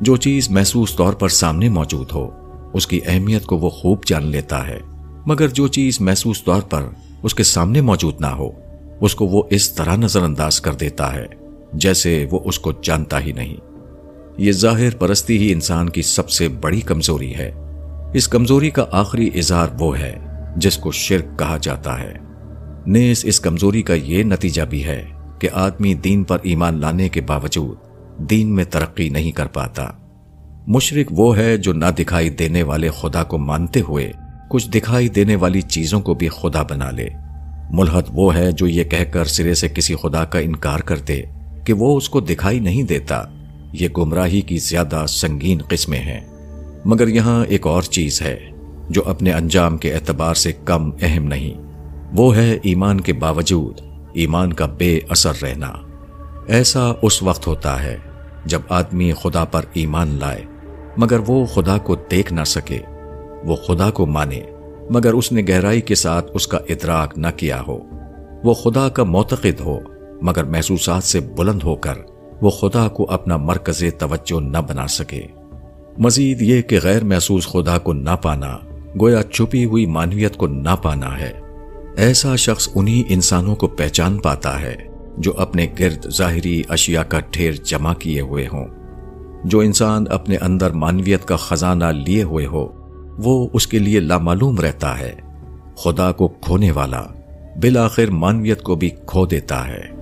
جو چیز محسوس طور پر سامنے موجود ہو، اس کی اہمیت کو وہ خوب جان لیتا ہے، مگر جو چیز محسوس طور پر اس کے سامنے موجود نہ ہو۔ اس کو وہ اس طرح نظر انداز کر دیتا ہے جیسے وہ اس کو جانتا ہی نہیں۔ یہ ظاہر پرستی ہی انسان کی سب سے بڑی کمزوری ہے۔ اس کمزوری کا آخری اظہار وہ ہے جس کو شرک کہا جاتا ہے۔ نیز اس کمزوری کا یہ نتیجہ بھی ہے کہ آدمی دین پر ایمان لانے کے باوجود دین میں ترقی نہیں کر پاتا۔ مشرق وہ ہے جو نہ دکھائی دینے والے خدا کو مانتے ہوئے کچھ دکھائی دینے والی چیزوں کو بھی خدا بنا لے۔ ملحد وہ ہے جو یہ کہہ کر سرے سے کسی خدا کا انکار کر دے کہ وہ اس کو دکھائی نہیں دیتا۔ یہ گمراہی کی زیادہ سنگین قسمیں ہیں۔ مگر یہاں ایک اور چیز ہے جو اپنے انجام کے اعتبار سے کم اہم نہیں۔ وہ ہے ایمان کے باوجود ایمان کا بے اثر رہنا۔ ایسا اس وقت ہوتا ہے جب آدمی خدا پر ایمان لائے مگر وہ خدا کو دیکھ نہ سکے۔ وہ خدا کو مانے، مگر اس نے گہرائی کے ساتھ اس کا ادراک نہ کیا ہو۔ وہ خدا کا معتقد ہو، مگر محسوسات سے بلند ہو کر وہ خدا کو اپنا مرکز توجہ نہ بنا سکے۔ مزید یہ کہ غیر محسوس خدا کو نہ پانا، گویا چھپی ہوئی مانویت کو نہ پانا ہے۔ ایسا شخص انہی انسانوں کو پہچان پاتا ہے جو اپنے گرد ظاہری اشیاء کا ڈھیر جمع کیے ہوئے ہوں۔ جو انسان اپنے اندر مانویت کا خزانہ لیے ہوئے ہو وہ اس کے لیے لامعلوم رہتا ہے۔ خدا کو کھونے والا بالآخر مانویت کو بھی کھو دیتا ہے۔